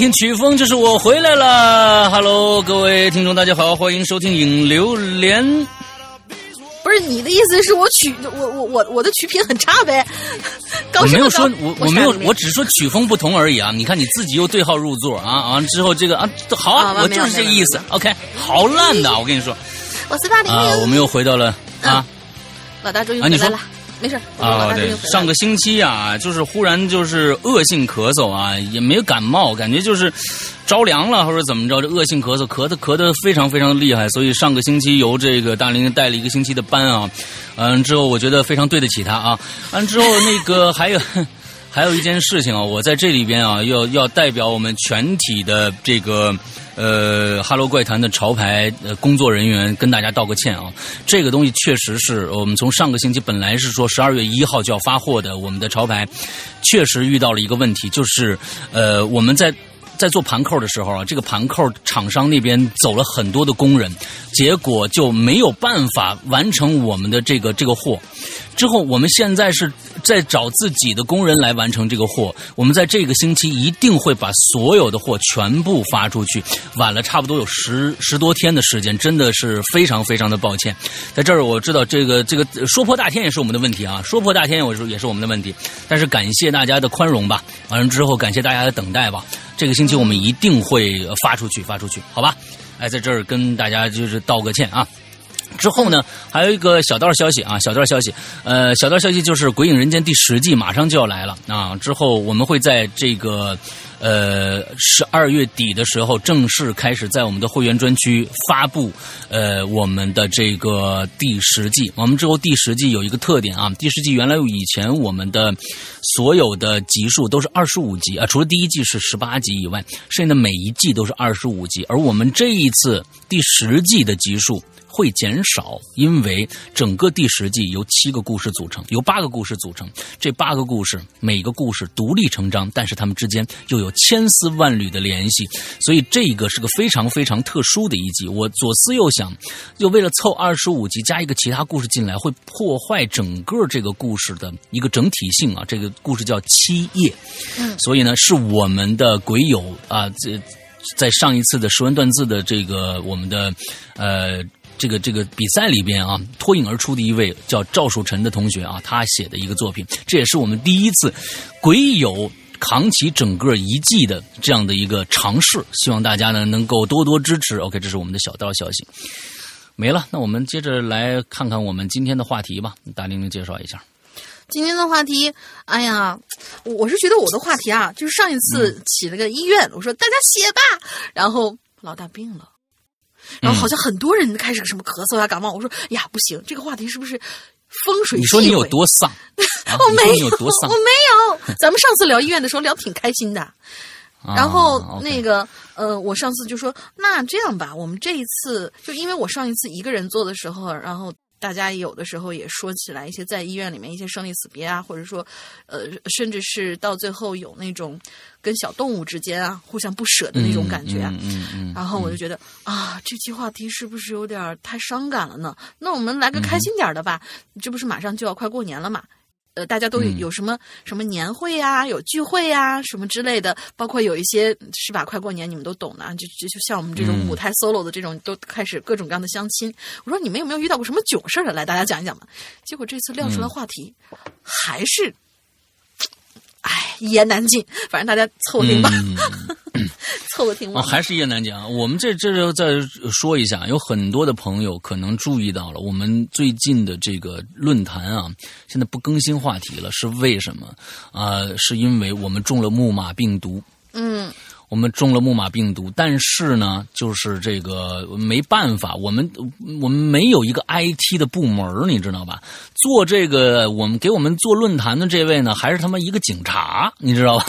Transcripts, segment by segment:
听曲风就是我回来了。Hello，各位听众，大家好，欢迎收听《影流连》。不是你的意思是我曲我我我我的曲品很差呗？高高我没有说，我我我没有我只是说曲风不同而已啊！你看你自己又对号入座啊！完之后这个啊，好啊，啊我就是这个意思。OK，好烂的，我跟你说我是大玲啊，我，们又回到了啊老大终于回来了，没事，啊，对上个星期啊，就是忽然就是恶性咳嗽啊，也没有感冒，感觉就是着凉了或者怎么着，这恶性咳嗽咳的咳的非常非常的厉害，所以上个星期由这个大林带了一个星期的班啊，嗯，之后我觉得非常对得起他啊，完之后那个还有。还有一件事情啊，我在这里边啊，要要代表我们全体的这个呃哈喽怪谈的潮牌呃工作人员跟大家道个歉啊。这个东西确实是我们从上个星期本来是说十二月一号就要发货的，我们的潮牌确实遇到了一个问题，就是呃我们在。在做盘扣的时候啊，这个盘扣厂商那边走了很多的工人，结果就没有办法完成我们的这个这个货。之后，我们现在是在找自己的工人来完成这个货。我们在这个星期一定会把所有的货全部发出去，晚了差不多有十十多天的时间，真的是非常非常的抱歉。在这儿我知道这个这个说破大天也是我们的问题啊，说破大天我说也是我们的问题，但是感谢大家的宽容吧，完了之后感谢大家的等待吧。这个星期我们一定会发出去，发出去，好吧？哎，在这儿跟大家就是道个歉啊。之后呢，还有一个小道消息啊，小道消息，呃，小道消息就是《鬼影人间》第十季马上就要来了啊。之后我们会在这个呃十二月底的时候正式开始在我们的会员专区发布呃我们的这个第十季。我们之后第十季有一个特点啊，第十季原来以前我们的所有的集数都是二十五集啊，除了第一季是十八集以外，剩下的每一季都是二十五集，而我们这一次第十季的集数。会减少，因为整个第十季由七个故事组成，由八个故事组成。这八个故事每个故事独立成章，但是它们之间又有千丝万缕的联系，所以这个是个非常非常特殊的一集。我左思右想，就为了凑二十五集加一个其他故事进来，会破坏整个这个故事的一个整体性啊。这个故事叫七夜，嗯所以呢，是我们的鬼友啊，这在上一次的识文断字的这个我们的呃。这个这个比赛里边啊，脱颖而出的一位叫赵树臣的同学啊，他写的一个作品，这也是我们第一次鬼友扛起整个一季的这样的一个尝试，希望大家呢能够多多支持。OK，这是我们的小道消息。没了，那我们接着来看看我们今天的话题吧。大玲玲介绍一下。今天的话题，哎呀，我我是觉得我的话题啊，就是上一次起了个医院，我说大家写吧，然后老大病了。然后好像很多人开始什么咳嗽呀、感冒，我说哎呀不行，这个话题是不是风水？你说你有多丧？啊、我没有多丧我？没有。咱们上次聊医院的时候聊挺开心的，然后啊那个呃，我上次就说那这样吧，我们这一次就因为我上一次一个人做的时候，然后。大家有的时候也说起来一些在医院里面一些生离死别啊，或者说，呃，甚至是到最后有那种跟小动物之间啊互相不舍的那种感觉啊。嗯嗯嗯然后我就觉得啊，这期话题是不是有点太伤感了呢？那我们来个开心点儿的吧，这不是马上就要快过年了嘛？呃，大家都有什么、什么年会呀、有聚会呀、什么之类的，包括有一些是吧？快过年你们都懂的啊，就就就像我们这种嗯舞台 solo 的这种，都开始各种各样的相亲。我说你们有没有遇到过什么囧事儿的？来，大家讲一讲吧。结果这次撂嗯出来话题，还是，唉，一言难尽。反正大家凑合听吧，嗯 凑合听吧。啊，还是一言难尽啊。我们这这就再说一下，有很多的朋友可能注意到了，我们最近的这个论坛啊，现在不更新话题了，是为什么？啊、是因为我们中了木马病毒。嗯，我们中了木马病毒，但是呢，就是这个没办法，我们我们没有一个 IT 的部门，你知道吧？做这个，我们给我们做论坛的这位呢，还是他妈一个警察，你知道吧？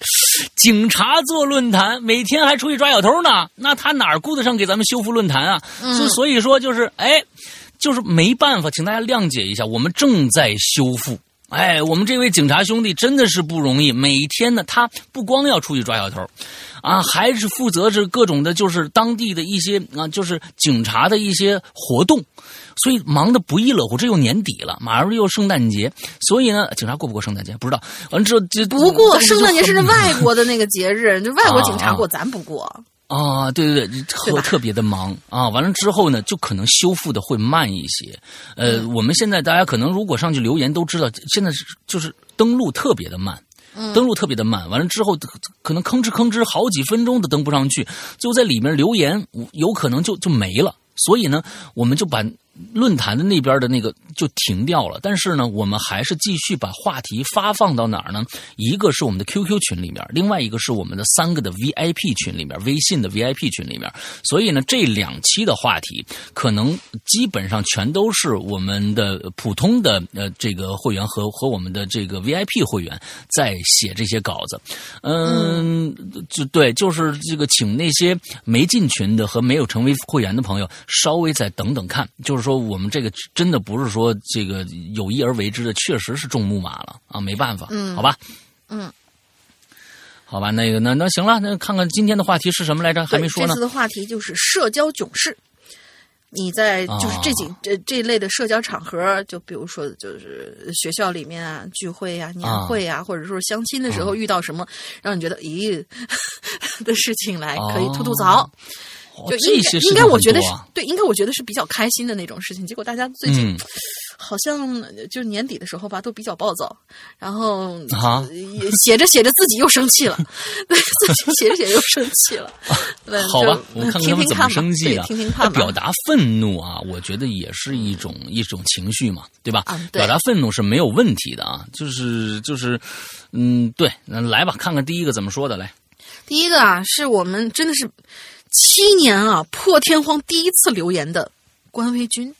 警察做论坛，每天还出去抓小偷呢，那他哪顾得上给咱们修复论坛啊？所、所以说就是，哎。就是没办法，请大家谅解一下，我们正在修复。哎，我们这位警察兄弟真的是不容易，每天呢，他不光要出去抓小偷，啊，还是负责着各种的，就是当地的一些啊，就是警察的一些活动，所以忙得不亦乐乎。这又年底了，马上又圣诞节，所以呢，警察过不过圣诞节不知道。完之后就不过圣诞节是很外国的那个节日，就外国警察啊过，咱不过。啊，对对对，特特别的忙啊！完了之后呢，就可能修复的会慢一些。呃，嗯我们现在大家可能如果上去留言都知道，现在是就是登录特别的慢，嗯登录特别的慢。完了之后，可能吭哧吭哧好几分钟都登不上去，最后在里面留言有可能就就没了。所以呢，我们就把论坛的那边的那个就停掉了。但是呢，我们还是继续把话题发放到哪儿呢？一个是我们的 QQ 群里面，另外一个是我们的三个的 VIP 群里面，微信的 VIP 群里面。所以呢，这两期的话题可能基本上全都是我们的普通的呃这个会员和和我们的这个 VIP 会员在写这些稿子。嗯，就对，就是这个，请那些没进群的和没有成为会员的朋友稍微再等等看。就是说，我们这个真的不是说这个有意而为之的，确实是中木马了啊，没办法，嗯好吧，嗯，好吧，那个那那行了，那看看今天的话题是什么来着？还没说呢这次。的话题就是社交囧事。你在就是这几、这这一类的社交场合，就比如说就是学校里面啊聚会啊、年会啊，或者说相亲的时候遇到什么让你觉得咦 的事情来，可以吐吐槽。哦就这应该应该我觉得是对，应该我觉得是比较开心的那种事情。结果大家最近嗯好像就是年底的时候吧，都比较暴躁，然后啊写着写着自己又生气了，对自己写着写着又生气了。对好吧，我看看听他们怎么听看吧对生气的。听听看吧。表达愤怒啊，我觉得也是一种一种情绪嘛，对吧？啊对表达愤怒是没有问题的啊，就是就是，嗯，对，那来吧，看看第一个怎么说的来。第一个啊，是我们真的是七年啊破天荒第一次留言的关微君，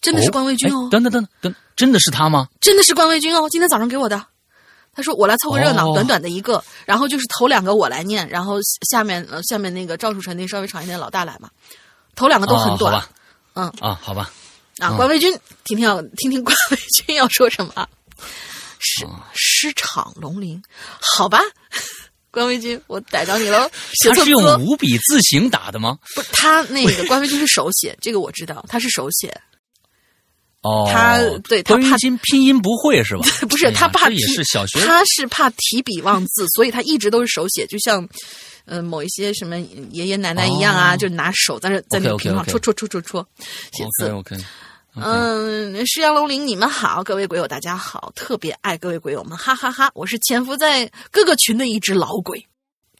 真的是关微君哦哎，等等等等，真的是他吗？真的是关微君哦，今天早上给我的。他说：“我来凑个热闹，哦短短的一个，然后就是头两个我来念，然后下面呃下面那个赵树成那稍微长一点，老大来嘛。头两个都很短，哦、嗯啊，好吧，啊。嗯关微君，听听要听听关微君要说什么啊？失哦失场龙鳞，好吧，关微君，我逮着你喽。写 他是用五笔字形打的吗？不是他那个关微君是手写，这个我知道，他是手写，哦，他对他怕拼拼音不会是吧？不是他怕提也是小学他是怕提笔忘字，所以他一直都是手写，就像。呃，某一些什么爷爷奶奶一样啊，哦就拿手在那在那屏上戳戳戳戳戳写字。OK OK，嗯，石羊龙鳞，你们好，各位鬼友大家好，特别爱各位鬼友们，哈哈哈我是潜伏在各个群的一只老鬼。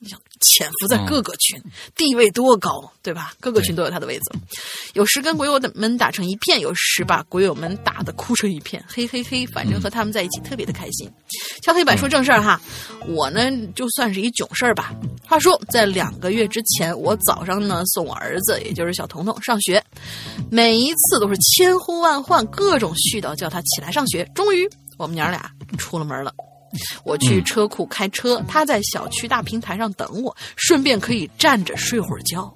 你想潜伏在各个群，地位多高，对吧？各个群都有他的位子。有时跟鬼友们打成一片，有时把鬼友们打得哭成一片，嘿嘿嘿，反正和他们在一起特别的开心。敲黑板说正事儿哈，我呢就算是一囧事儿吧。话说，在两个月之前，我早上呢送我儿子，也就是小彤彤上学，每一次都是千呼万唤，各种絮叨叫他起来上学。终于，我们娘俩出了门了。我去车库开车，他在小区大平台上等我，顺便可以站着睡会儿觉。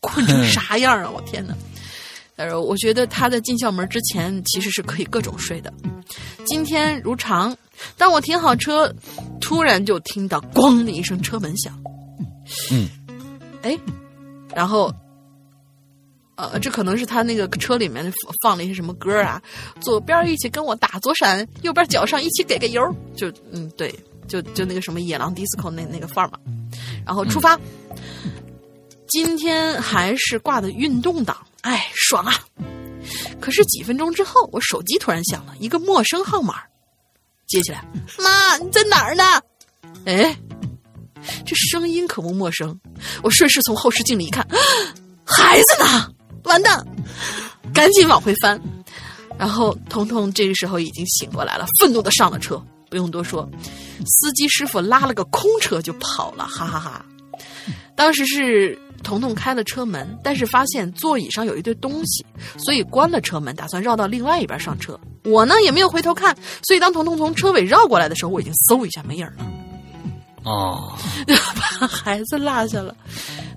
困成啥样啊！我天哪！但是我觉得他在进校门之前其实是可以各种睡的。今天如常，当我停好车，突然就听到“咣”的一声车门响。嗯，哎，然后，呃，这可能是他那个车里面放放了一些什么歌啊？左边一起跟我打左闪，右边脚上一起给个油，就嗯对，就就那个什么野狼 disco 那那个范儿嘛。然后出发，今天还是挂的运动档，哎，爽啊！可是几分钟之后，我手机突然响了，一个陌生号码，接起来，妈，你在哪儿呢？哎，这声音可不陌生。我顺势从后视镜里一看，孩子呢？完蛋！赶紧往回翻，然后彤彤这个时候已经醒过来了，愤怒的上了车。不用多说，司机师傅拉了个空车就跑了，哈哈哈当时是彤彤开了车门，但是发现座椅上有一堆东西，所以关了车门，打算绕到另外一边上车。我呢也没有回头看，所以当彤彤从车尾绕过来的时候，我已经嗖一下没影了。哦，把孩子落下了。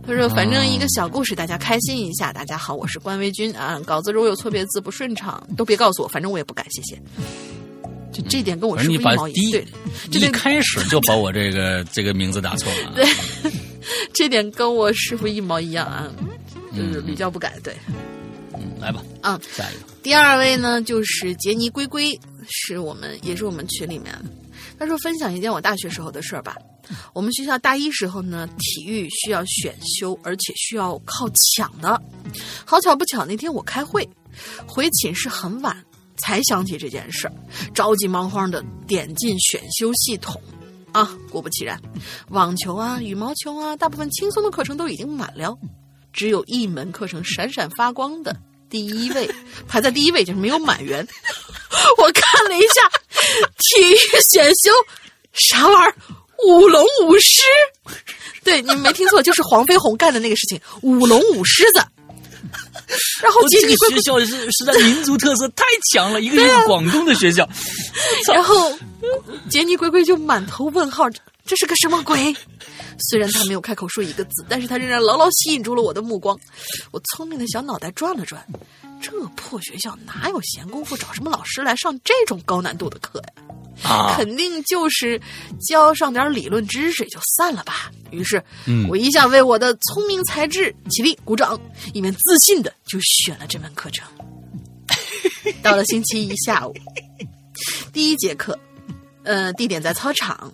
他说：“反正一个小故事，大家开心一下。大家好，我是关维军啊。稿子如果有错别字不顺畅，都别告诉我，反正我也不改，谢谢。就这点跟我师傅一毛一第一对，这一开始就把我这个这个名字打错了。对，这点跟我师傅一毛一样啊，就是屡教不改。对，嗯，来吧，嗯，下一个。第二位呢就是杰尼龟龟，是我们也是我们群里面的。他说分享一件我大学时候的事儿吧。我们学校大一时候呢，体育需要选修，而且需要靠抢的。好巧不巧，那天我开会，回寝室很晚才想起这件事，着急忙慌的点进选修系统。啊，果不其然，网球啊、羽毛球啊，大部分轻松的课程都已经满了，只有一门课程闪闪发光的第一位，排在第一位就是没有满员。我看了一下体育选修，啥玩意儿？舞龙舞狮？对，你们没听错，就是黄飞鸿干的那个事情，舞龙舞狮子。然后这个杰尼龟龟学校是实在民族特色太强了，一个是广东的学校，然后杰尼龟龟就满头问号，这是个什么鬼？虽然他没有开口说一个字，但是他仍然牢牢吸引住了我的目光。我聪明的小脑袋转了转，这破学校哪有闲工夫找什么老师来上这种高难度的课呀？啊，肯定就是教上点理论知识也就散了吧。于是，嗯我一下为我的聪明才智起立鼓掌，一面自信的就选了这门课程。到了星期一下午，第一节课，呃，地点在操场。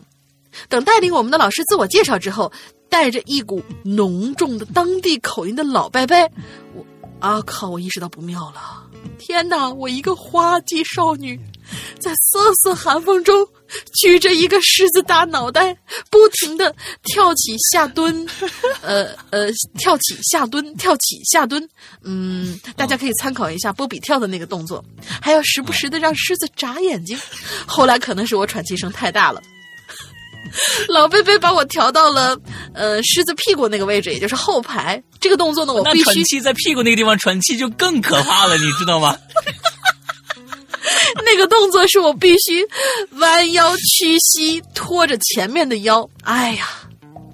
等带领我们的老师自我介绍之后，带着一股浓重的当地口音的老伯伯，我啊靠！我意识到不妙了。天哪！我一个花季少女，在瑟瑟寒风中举着一个狮子大脑袋，不停的跳起下蹲，呃呃，跳起下蹲，跳起下蹲。嗯，大家可以参考一下波比跳的那个动作，还要时不时的让狮子眨眼睛。后来可能是我喘气声太大了。老贝贝把我调到了呃狮子屁股那个位置，也就是后排。这个动作呢，我必须喘气在屁股那个地方喘气就更可怕了，你知道吗？那个动作是我必须弯腰屈膝，拖着前面的腰。哎呀，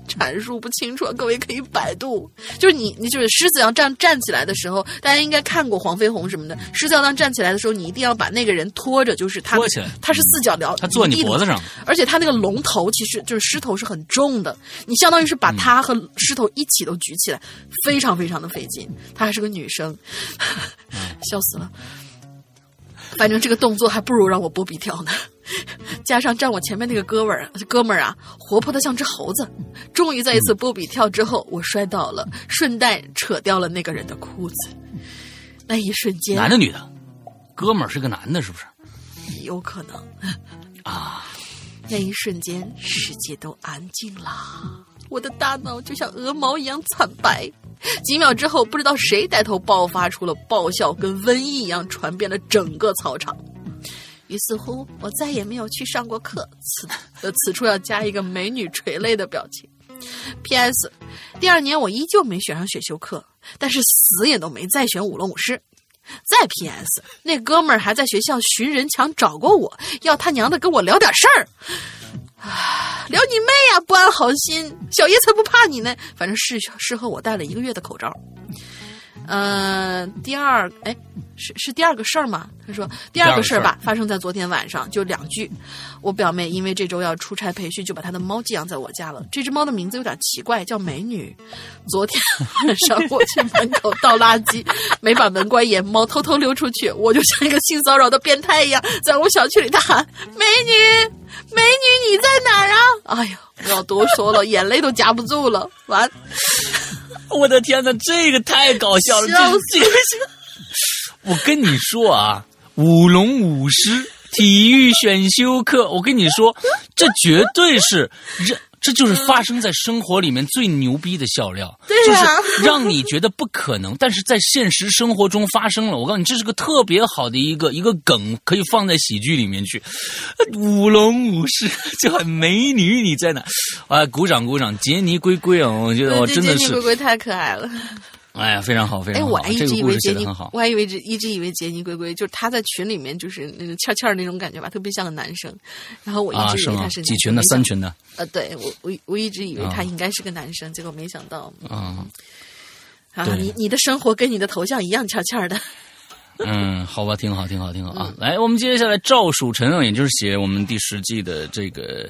阐述不清楚，各位可以百度。就是你，你就是狮子要站站起来的时候，大家应该看过黄飞鸿什么的。狮子要当站起来的时候，你一定要把那个人拖着，就是他拖起来他是四脚聊，他坐你脖子上，而且他那个龙头其实就是狮头是很重的，你相当于是把他和狮头一起都举起来，非常非常的费劲。她还是个女生，笑死了。反正这个动作还不如让我波比跳呢，加上站我前面那个哥们儿，哥们儿啊，活泼的像只猴子。终于在一次波比跳之后，我摔倒了，顺带扯掉了那个人的裤子。那一瞬间，男的女的？哥们儿是个男的，是不是？有可能啊，那一瞬间，世界都安静了，我的大脑就像鹅毛一样惨白。几秒之后，不知道谁带头爆发出了爆笑，跟瘟疫一样传遍了整个操场。于是乎，我再也没有去上过课。此呃，此处要加一个美女垂泪的表情。P.S. 第二年我依旧没选上选修课，但是死也都没再选舞龙舞狮。再 P.S. 那哥们儿还在学校寻人墙找过我，要他娘的跟我聊点事儿。聊你妹呀、不安好心，小爷才不怕你呢。反正事事后我戴了一个月的口罩。呃，第二，哎，是是第二个事儿吗？他说第二个事儿吧，发生在昨天晚上，就两句。我表妹因为这周要出差培训，就把她的猫寄养在我家了。这只猫的名字有点奇怪，叫美女。昨天晚上我去门口倒垃圾，没把门关严，猫偷偷溜出去，我就像一个性骚扰的变态一样，在我小区里大喊：“美女，美女，你在哪儿啊？”哎呀，不要多说了，眼泪都夹不住了。完。我的天哪，这个太搞笑了！这笑这个，我跟你说啊，舞龙舞狮体育选修课，我跟你说，这绝对是这这就是发生在生活里面最牛逼的笑料，就是让你觉得不可能，但是在现实生活中发生了。我告诉你，这是个特别好的一个一个梗，可以放在喜剧里面去。舞龙舞狮就很美女，你在哪？啊，鼓掌鼓掌！杰尼龟龟啊，我觉得我真的是杰尼龟龟太可爱了。哎呀，非常好，非哎，常好，哎我还一直以为杰尼。我还以为一直以为杰尼龟龟就是他在群里面就是那种欠欠儿那种感觉吧，特别像个男生。然后我一直以为他？是几群的？三？群的呃，对我我我一直以为他啊应该是个男生，结果没想到啊，啊，对你你的生活跟你的头像一样欠欠儿的。嗯，好吧，挺好，挺好，挺好嗯啊！来，我们接下来赵曙晨啊，也就是写我们第十季的这个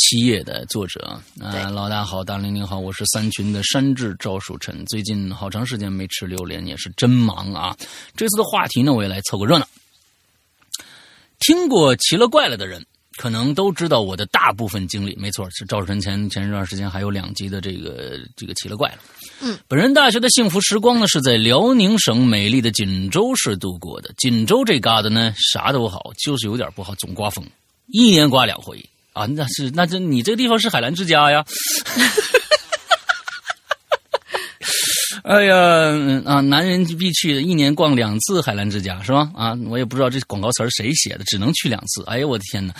七夜的作者啊。老大好，大玲玲好，我是三群的山治赵树臣。最近好长时间没吃榴莲，也是真忙啊。这次的话题呢，我也来凑个热闹。听过奇了怪了的人，可能都知道我的大部分经历。没错，是赵树臣前前一段时间还有两集的这个这个奇了怪了。嗯本人大学的幸福时光呢，是在辽宁省美丽的锦州市度过的。锦州这旮瘩呢，啥都好，就是有点不好，总刮风，一年刮两回啊。那是，那这你这个地方是海澜之家呀？哈哈哈哈哈哈哎呀，啊，男人必去的，一年逛两次海澜之家是吧？啊，我也不知道这广告词谁写的，只能去两次。哎呀，我的天哪！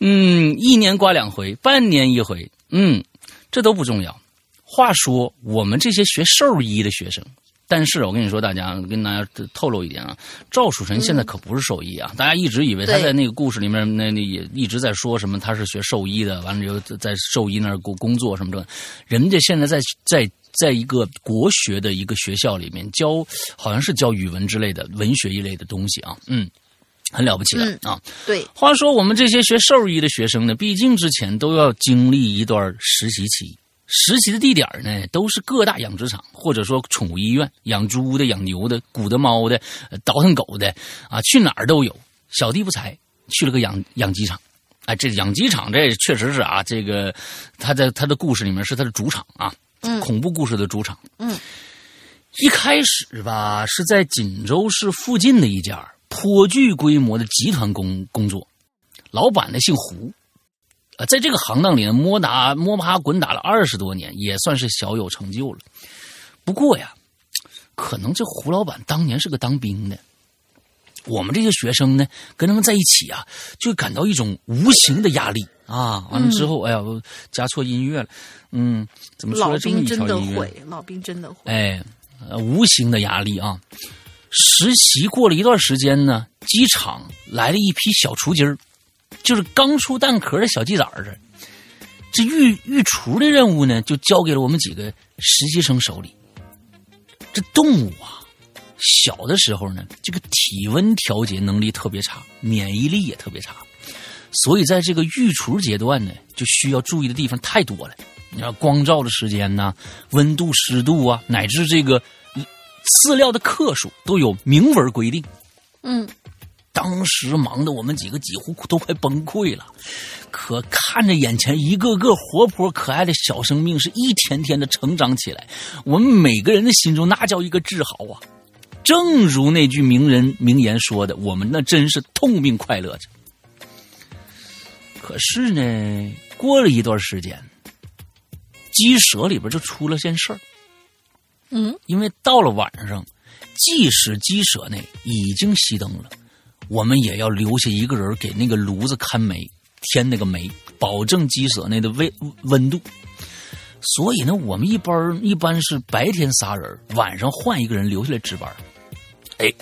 嗯，一年刮两回，半年一回，嗯，这都不重要。话说，我们这些学兽医的学生，但是我跟你说，大家跟大家透露一点啊，赵曙臣现在可不是兽医啊，大家一直以为他在那个故事里面，那那也一直在说什么他是学兽医的，完了以后在兽医那儿工工作什么的，人家现在在在在一个国学的一个学校里面教，好像是教语文之类的文学一类的东西啊，嗯，很了不起的、嗯啊。对，话说我们这些学兽医的学生呢，毕竟之前都要经历一段实习期。实习的地点呢，都是各大养殖场或者说宠物医院，养猪的、养牛的、鼓的猫的、呃倒腾狗的啊，去哪儿都有。小弟不才，去了个养养鸡场。哎，这养鸡场这确实是啊，这个他在他的故事里面是他的主场啊，嗯恐怖故事的主场。嗯，一开始吧，是在锦州市附近的一家颇具规模的集团工工作，老板呢姓胡，啊，在这个行当里呢摸打摸爬滚打了二十多年，也算是小有成就了。不过呀，可能这胡老板当年是个当兵的，我们这些学生呢，跟他们在一起啊，就感到一种无形的压力啊。完了之后，哎呀，我加错音乐了，嗯，怎么出老兵真的？会，老兵真的会。哎，呃无形的压力啊。实习过了一段时间呢，机场来了一批小雏鸡儿，就是刚出蛋壳的小鸡崽儿这这育育雏的任务呢，就交给了我们几个实习生手里。这动物啊，小的时候呢，这个体温调节能力特别差，免疫力也特别差，所以在这个育雏阶段呢，就需要注意的地方太多了。你要光照的时间呐、温度、湿度啊，乃至这个饲料的克数都有明文规定。嗯，当时忙的我们几个几乎都快崩溃了，可看着眼前一个个活泼可爱的小生命是一天天的成长起来，我们每个人的心中那叫一个自豪啊！正如那句名人名言说的，我们那真是痛并快乐着。可是呢，过了一段时间，鸡舍里边就出了件事儿。嗯，因为到了晚上，即使鸡舍内已经熄灯了，我们也要留下一个人给那个炉子看煤，添那个煤，保证鸡舍内的温温度。所以呢，我们一般一般是白天仨人，晚上换一个人留下来值班。哎，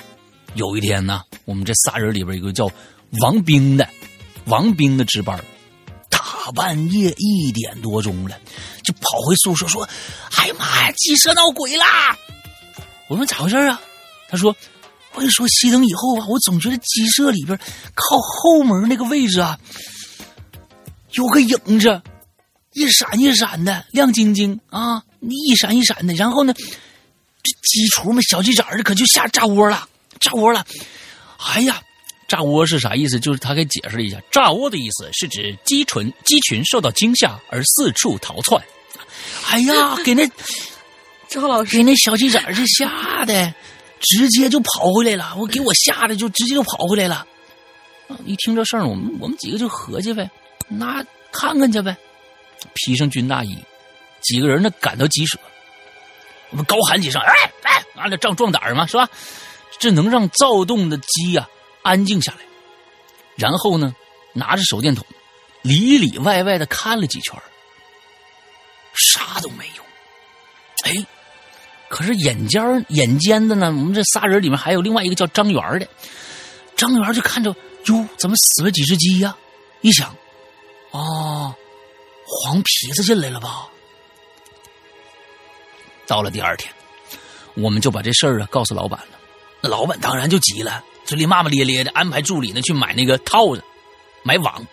有一天呢，我们这仨人里边有个叫王兵的，王兵的值班，大半夜一点多钟了，就跑回宿舍说：“哎呀妈呀，鸡舍闹鬼啦！”我说咋回事啊？他说：“我跟你说，熄灯以后啊，我总觉得鸡舍里边靠后门那个位置啊，有个影子，一闪一闪的，亮晶晶啊，一闪一闪的。然后呢，这鸡雏们、小鸡崽儿可就下炸窝了，炸窝了。哎呀，炸窝是啥意思？就是他给解释了一下，炸窝的意思是指鸡群鸡群受到惊吓而四处逃窜。哎呀，给那赵老师给那小鸡崽儿这吓得，直接就跑回来了。我给我吓得就直接就跑回来了。啊一听这事儿，我们我们几个就合计呗，那看看去呗。披上军大衣，几个人呢赶到鸡舍，我们高喊几声，哎哎，完了仗壮胆儿嘛，是吧？这能让躁动的鸡呀、安静下来。然后呢，拿着手电筒，里里外外的看了几圈啥都没有。哎，可是眼尖眼尖的呢，我们这仨人里面还有另外一个叫张元的。张元就看着，哟，怎么死了几只鸡呀、一想，哦，黄皮子进来了吧？到了第二天，我们就把这事儿啊告诉老板了。那老板当然就急了，嘴里骂骂咧咧的，安排助理呢去买那个套子，买网。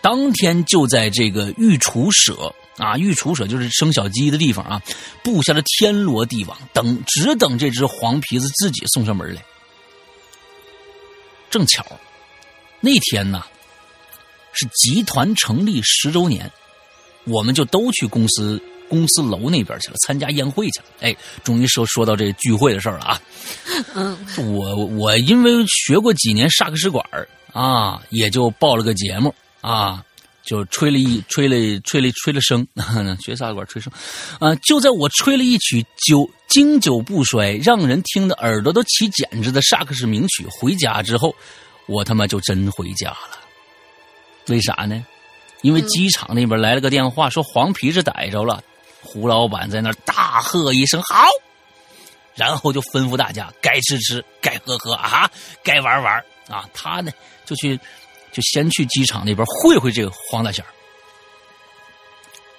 当天就在这个御厨舍啊，御厨舍就是生小鸡的地方啊，布下了天罗地网，等只等这只黄皮子自己送上门来。正巧那天呢是集团成立十周年，我们就都去公司公司楼那边去了，参加宴会去了。哎，终于说说到这聚会的事儿了啊！嗯，我我因为学过几年萨克斯管儿啊，也就报了个节目啊，就吹了一吹了吹了吹了声，学萨管吹声啊。就在我吹了一曲久经久不衰，让人听得耳朵都起茧子的萨克斯名曲回家之后，我他妈就真回家了。为啥呢？因为机场那边来了个电话，说黄皮子逮着了。胡老板在那儿大喝一声“好”，然后就吩咐大家该吃吃，该喝喝啊，该玩玩啊。他呢就去，就先去机场那边会会这个黄大仙儿，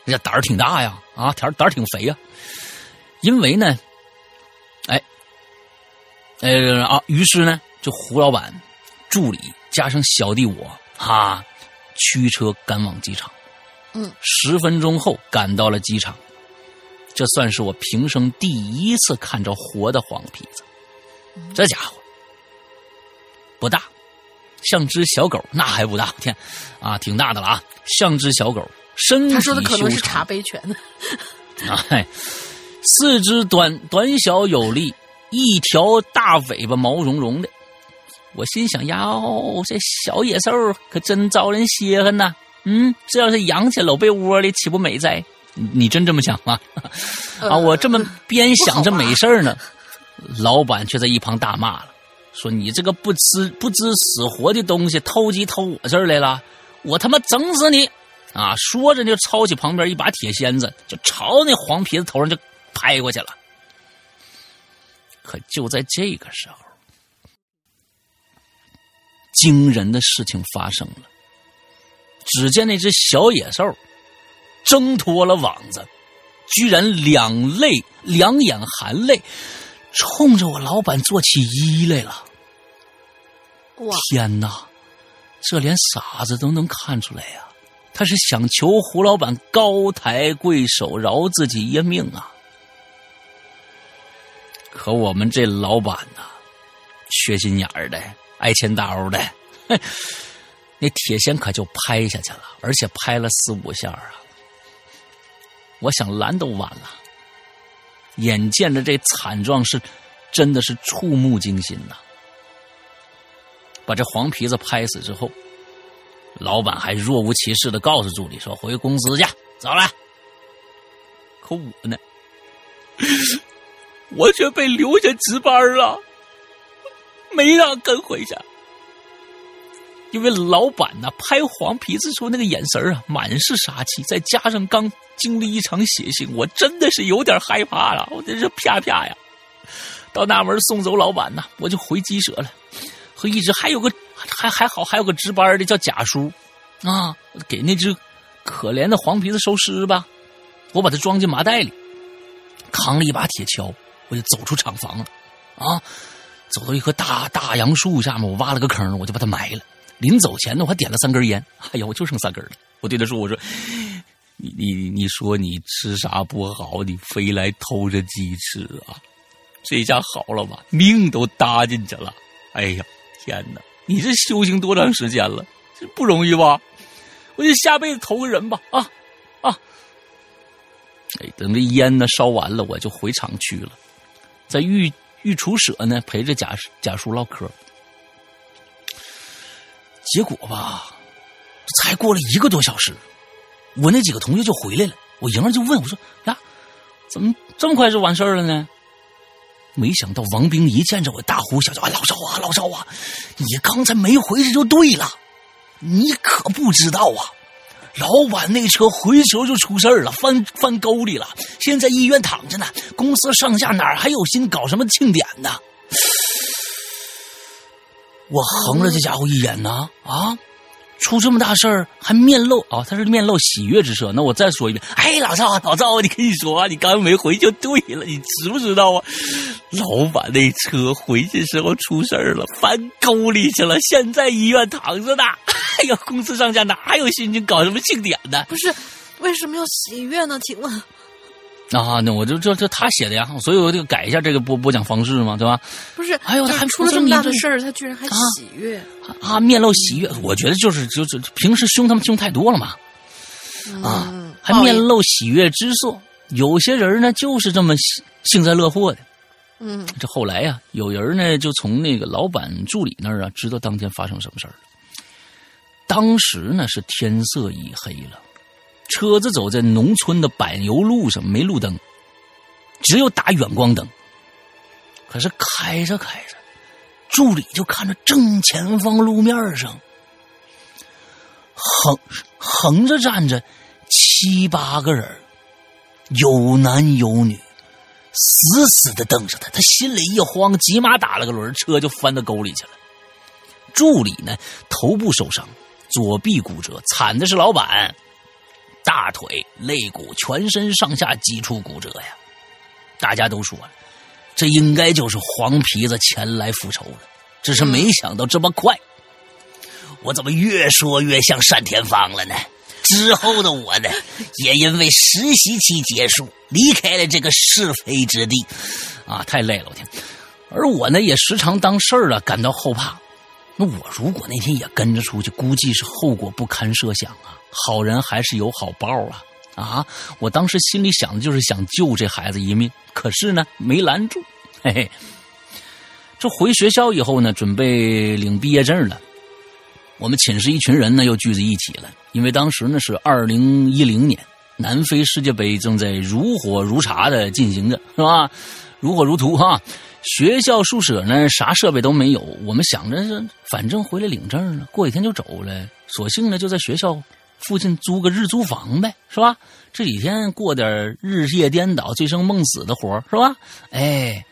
人家胆儿挺大呀，啊，胆儿胆儿挺肥呀。因为呢，哎，呃啊，于是呢，就胡老板、助理加上小弟我，哈、驱车赶往机场。嗯，十分钟后赶到了机场，这算是我平生第一次看着活的黄皮子。这家伙不大，像只小狗，那还不大，天啊，挺大的了啊，像只小狗，身体他说的可能是茶杯犬。哎，四肢短短小有力，一条大尾巴毛茸茸的。我心想呀，哦，这小野兽可真招人稀罕呐！嗯，这要是养起搂被窝里，岂不美哉？你你真这么想吗？啊，我这么边想着美事儿呢，老板却在一旁大骂了，说：“你这个不知不知死活的东西，偷鸡偷我这儿来了，我他妈整死你！”啊，说着就抄起旁边一把铁锨子，就朝那黄皮子头上就拍过去了。可就在这个时候，惊人的事情发生了。只见那只小野兽挣脱了网子，居然两泪两眼含泪，冲着我老板做起揖来了。天哪，这连傻子都能看出来呀、他是想求胡老板高抬贵手，饶自己一命啊！可我们这老板呐，缺心眼儿的，爱欠刀的，那铁锨可就拍下去了，而且拍了四五下啊！我想拦都晚了。眼见着这惨状是，真的是触目惊心呐！把这黄皮子拍死之后，老板还若无其事的告诉助理说：“回公司去，走了。”可我呢，我却被留下值班了，没让跟回去。因为老板呐，拍黄皮子时候那个眼神啊，满是杀气，再加上刚经历一场血腥，我真的是有点害怕了，我真是啪啪呀！到那门送走老板呐，我就回鸡舍了。和一只还有个还还好还有个值班的叫贾叔，啊，给那只可怜的黄皮子收尸吧。我把它装进麻袋里，扛了一把铁锹，我就走出厂房了。啊，走到一棵大大杨树下面，我挖了个坑，我就把它埋了。临走前呢，我还点了三根烟。哎呀，我就剩三根了。我对他说：“我说，你你你说你吃啥不好，你非来偷着鸡吃啊？这下好了吧，命都搭进去了。哎呀，天哪！你这修行多长时间了？这不容易吧？我就下辈子投个人吧！啊啊！哎，等这烟呢烧完了，我就回厂去了，在御御厨舍呢陪着贾贾叔唠嗑。结果吧，才过了一个多小时，我那几个同学就回来了。我迎着就问我说：“呀，怎么这么快就完事儿了呢？”没想到王兵一见着我，大呼小叫：“啊，老赵啊，老赵啊，你刚才没回去就对了，你可不知道啊！老板那车回球就出事儿了，翻翻沟里了，现在医院躺着呢。公司上下哪还有心搞什么庆典呢？我横了这家伙一眼呢，啊，出这么大事儿还面露啊，他是面露喜悦之色。那我再说一遍，哎，老赵啊，老赵，你跟你说啊，你刚没回就对了，你知不知道啊？老板那车回去时候出事儿了，翻沟里去了，现在医院躺着呢。哎呀，公司上下哪有心情搞什么庆典呢？不是，为什么要喜悦呢？请问？啊，那我就这这他写的呀，所以我就改一下这个播播讲方式嘛，对吧？不是，哎呦，他还出了这么大的事儿，他居然还喜悦啊，面露喜悦。我觉得就是就是平时凶他们凶太多了嘛，啊，还面露喜悦之色。有些人呢就是这么幸灾乐祸的，嗯，这后来呀，有人呢就从那个老板助理那儿啊知道当天发生什么事儿了。当时呢是天色已黑了。车子走在农村的柏油路上，没路灯，只有打远光灯。可是开着开着，助理就看着正前方路面上横横着站着七八个人，有男有女，死死的瞪着他。他心里一慌，急忙打了个轮，车就翻到沟里去了。助理呢，头部受伤，左臂骨折，惨的是老板。大腿、肋骨、全身上下几处骨折呀！大家都说了，这应该就是黄皮子前来复仇了。只是没想到这么快，我怎么越说越像单田芳了呢？之后的我呢，也因为实习期结束，离开了这个是非之地，啊，太累了，我天！而我呢，也时常当事儿了，感到后怕。那我如果那天也跟着出去，估计是后果不堪设想啊！好人还是有好报啊！啊，我当时心里想的就是想救这孩子一命，可是呢，没拦住。嘿嘿，这回学校以后呢，准备领毕业证了。我们寝室一群人呢，又聚在一起了，因为当时呢是二零一零年，南非世界杯正在如火如茶的进行着，是吧？如火如荼哈。学校宿舍呢，啥设备都没有。我们想着是，反正回来领证了，过几天就走了。索性呢，就在学校附近租个日租房呗，是吧？这几天过点日夜颠倒、醉生梦死的活是吧？哎，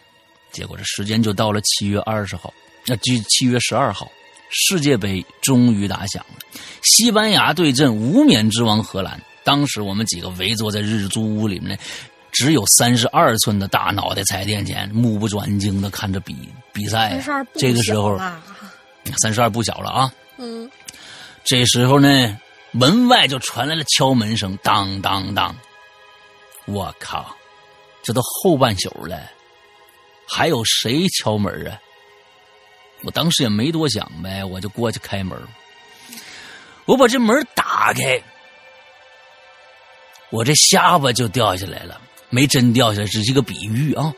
结果这时间就到了七月二十号，那就七月十二号，世界杯终于打响了。西班牙对阵无冕之王荷兰。当时我们几个围坐在日租屋里面呢。只有三十二寸的大脑袋彩电前，目不转睛的看着比比赛。这个时候，三十二不小了啊。嗯，这时候呢，门外就传来了敲门声，当当当。我靠，这都后半宿了，还有谁敲门啊？我当时也没多想呗，我就过去开门。我把这门打开，我这下巴就掉下来了。没真掉下来，只是一个比喻啊！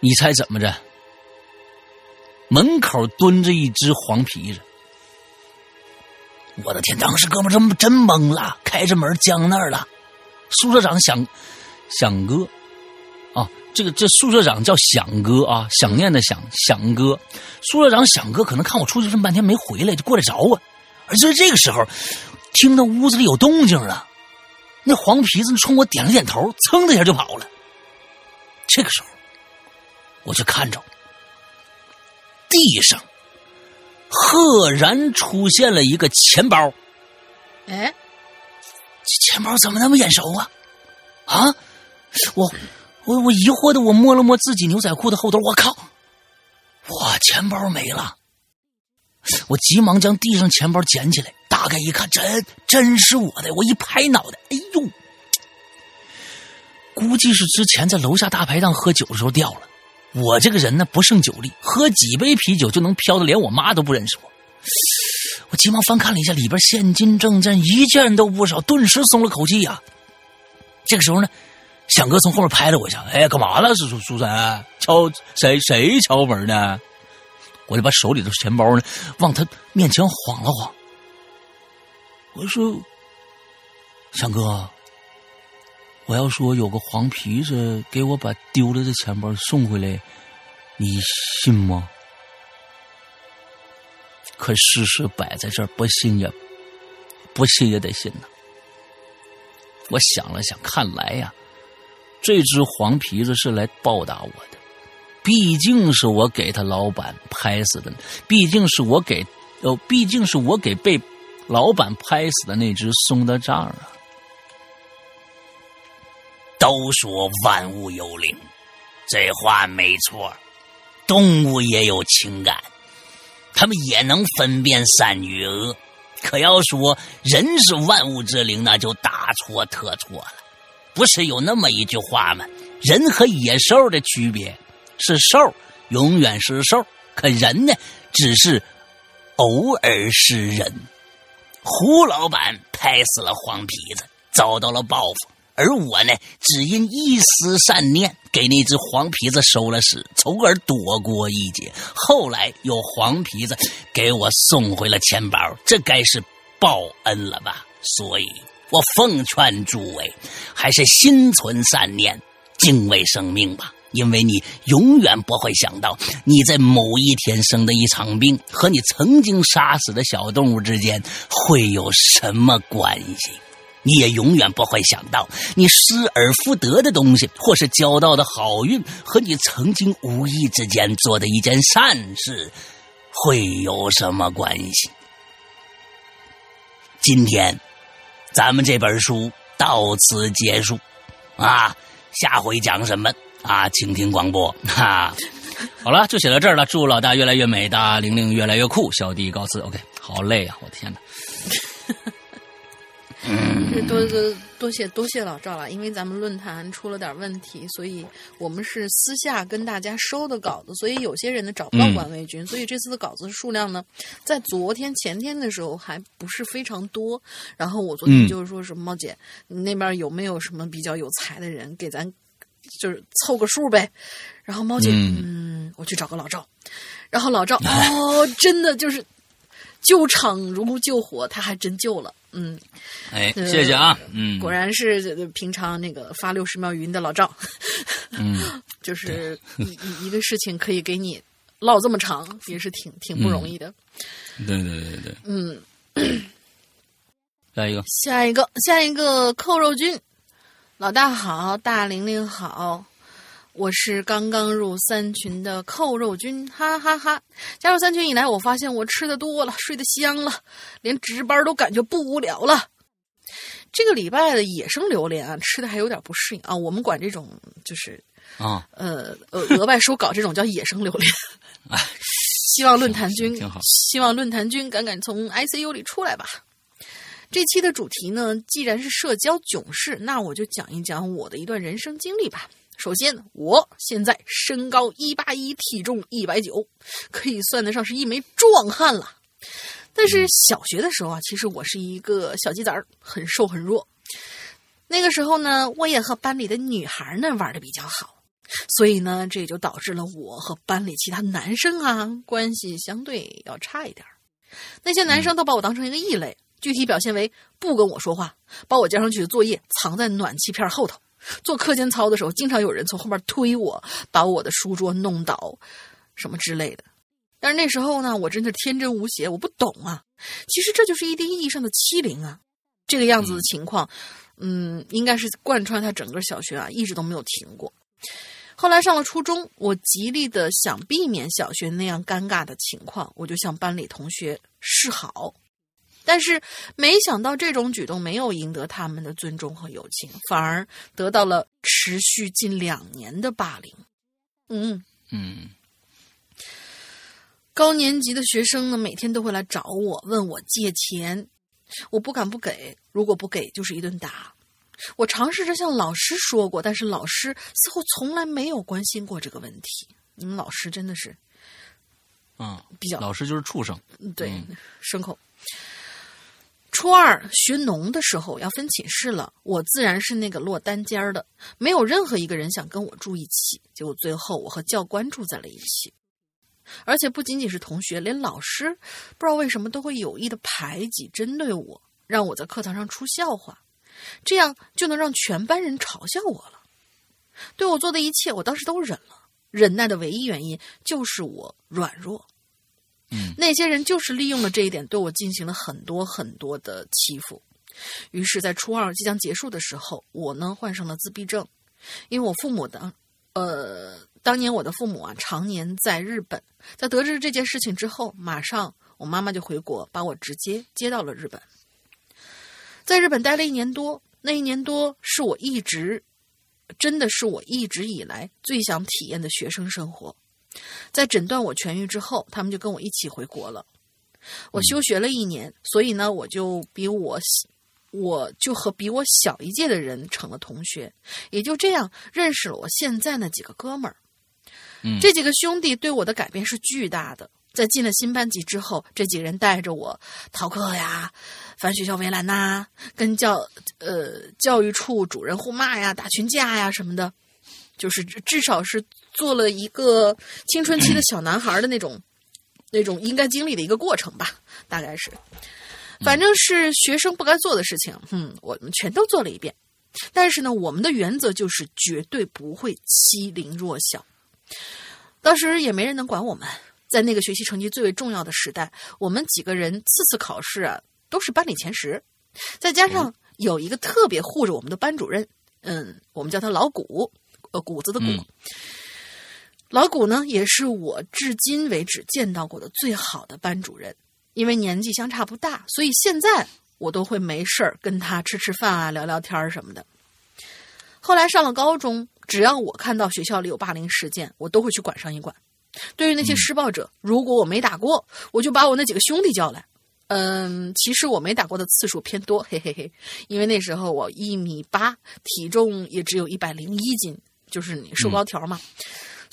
你猜怎么着？门口蹲着一只黄皮子，我的天！当时哥们真真懵了，开着门僵那儿了。宿舍长想想哥，这个这宿舍长叫响哥啊，想念的想响哥。宿舍长响哥可能看我出去这么半天没回来，就过来找我。而就在这个时候，听到屋子里有动静了。那黄皮子冲我点了点头，噌的一下就跑了。这个时候，我就看着地上赫然出现了一个钱包。哎，这钱包怎么那么眼熟啊？啊！我我我疑惑的我摸了摸自己牛仔裤的后兜，我靠！我钱包没了。我急忙将地上钱包捡起来，打开一看，真真是我的！我一拍脑袋，哎呦，估计是之前在楼下大排档喝酒的时候掉了。我这个人呢不胜酒力，喝几杯啤酒就能飘的，连我妈都不认识我。我急忙翻看了一下里边现金证件，一件都不少，顿时松了口气呀。这个时候呢，响哥从后面拍了我一下，哎，干嘛了？是苏苏珊敲谁谁敲门呢？我就把手里的钱包呢往他面前晃了晃，我说：“响哥，我要说有个黄皮子给我把丢了的钱包送回来，你信吗？”可事实摆在这儿，不信也不信也得信呐。我想了想，看来呀，这只黄皮子是来报答我的。毕竟是我给他老板拍死的，毕竟是我给，哦，毕竟是我给被老板拍死的那只送的账啊。都说万物有灵，这话没错。动物也有情感，他们也能分辨善与恶。可要说人是万物之灵，那就大错特错了。不是有那么一句话吗？人和野兽的区别是兽永远是兽，可人呢，只是偶尔是人。胡老板拍死了黄皮子，遭到了报复。而我呢，只因一丝善念，给那只黄皮子收了尸，从而躲过一劫。后来有黄皮子给我送回了钱包，这该是报恩了吧？所以我奉劝诸位，还是心存善念，敬畏生命吧。因为你永远不会想到，你在某一天生的一场病，和你曾经杀死的小动物之间会有什么关系。你也永远不会想到，你失而复得的东西，或是交到的好运，和你曾经无意之间做的一件善事，会有什么关系？今天，咱们这本书到此结束，啊，下回讲什么啊？请听广播哈。好了，就写到这儿了。祝老大越来越美，大玲玲越来越酷。小弟告辞。OK，好累啊！我的天哪。多多多谢多谢老赵了，因为咱们论坛出了点问题，所以我们是私下跟大家收的稿子，所以有些人呢找不到管卫军，所以这次的稿子数量呢，在昨天前天的时候还不是非常多。然后我昨天就是说什么猫姐，你那边有没有什么比较有才的人给咱就是凑个数呗？然后猫姐，嗯，我去找个老赵，然后老赵哦，真的就是救场如救火，他还真救了。嗯，哎，谢谢啊，嗯，果然是平常那个发六十秒语音的老赵，嗯，就是一一一个事情可以给你唠这么长，也是挺挺不容易的。对对对对，嗯，下一个，下一个，下一个扣肉君，老大好，大玲玲好。我是刚刚入三群的扣肉君，哈哈哈！加入三群以来，我发现我吃的多了，睡得香了，连值班都感觉不无聊了。这个礼拜的野生榴莲啊，吃的还有点不适应啊。我们管这种就是啊，呃呃，额外收稿这种叫野生榴莲。哎，希望论坛君挺好，希望论坛君赶赶从 ICU 里出来吧。这期的主题呢，既然是社交囧事，那我就讲一讲我的一段人生经历吧。首先，我现在身高一八一，体重一百九，可以算得上是一枚壮汉了。但是小学的时候啊，其实我是一个小鸡崽儿，很瘦很弱。那个时候呢，我也和班里的女孩呢玩的比较好，所以呢，这也就导致了我和班里其他男生啊关系相对要差一点那些男生都把我当成一个异类，具体表现为不跟我说话，把我交上去的作业藏在暖气片后头。做课间操的时候，经常有人从后面推我，把我的书桌弄倒，什么之类的。但是那时候呢，我真的天真无邪，我不懂啊。其实这就是一定意义上的欺凌啊。这个样子的情况，嗯，应该是贯穿他整个小学啊，一直都没有停过。后来上了初中，我极力的想避免小学那样尴尬的情况，我就向班里同学示好。但是没想到，这种举动没有赢得他们的尊重和友情，反而得到了持续近两年的霸凌。嗯嗯，高年级的学生呢，每天都会来找我，问我借钱，我不敢不给，如果不给，就是一顿打。我尝试着向老师说过，但是老师似乎从来没有关心过这个问题。你们老师真的是，嗯，比较老师就是畜生，对，牲口。初二学农的时候要分寝室了，我自然是那个落单间的，没有任何一个人想跟我住一起。结果最后我和教官住在了一起，而且不仅仅是同学，连老师不知道为什么都会有意的排挤、针对我，让我在课堂上出笑话，这样就能让全班人嘲笑我了。对我做的一切，我当时都忍了，忍耐的唯一原因就是我软弱。嗯那些人就是利用了这一点，对我进行了很多很多的欺负。于是，在初二即将结束的时候，我呢患上了自闭症，因为我父母的呃，当年我的父母啊常年在日本，在得知这件事情之后，马上我妈妈就回国，把我直接接到了日本。在日本待了一年多，那一年多是我一直，真的是我一直以来最想体验的学生生活。在诊断我痊愈之后，他们就跟我一起回国了。我休学了一年，所以呢，我就比我小我就和比我小一届的人成了同学，也就这样认识了我现在那几个哥们儿。嗯这几个兄弟对我的改变是巨大的。在进了新班级之后，这几个人带着我逃课呀，翻学校围栏呐、跟教呃教育处主任互骂呀、打群架呀什么的，就是至至少是做了一个青春期的小男孩的那种 那种应该经历的一个过程吧，大概是。反正是学生不该做的事情，嗯，我们全都做了一遍。但是呢，我们的原则就是绝对不会欺凌弱小。当时也没人能管我们，在那个学习成绩最为重要的时代，我们几个人次次考试啊都是班里前十，再加上有一个特别护着我们的班主任，嗯，我们叫他老谷，呃，谷子的谷。嗯老谷呢，也是我至今为止见到过的最好的班主任。因为年纪相差不大，所以现在我都会没事儿跟他吃吃饭啊、聊聊天儿什么的。后来上了高中，只要我看到学校里有霸凌事件，我都会去管上一管。对于那些施暴者，如果我没打过，我就把我那几个兄弟叫来。嗯，其实我没打过的次数偏多，嘿嘿嘿。因为那时候我一米八，体重也只有一百零一斤，就是你瘦高条嘛。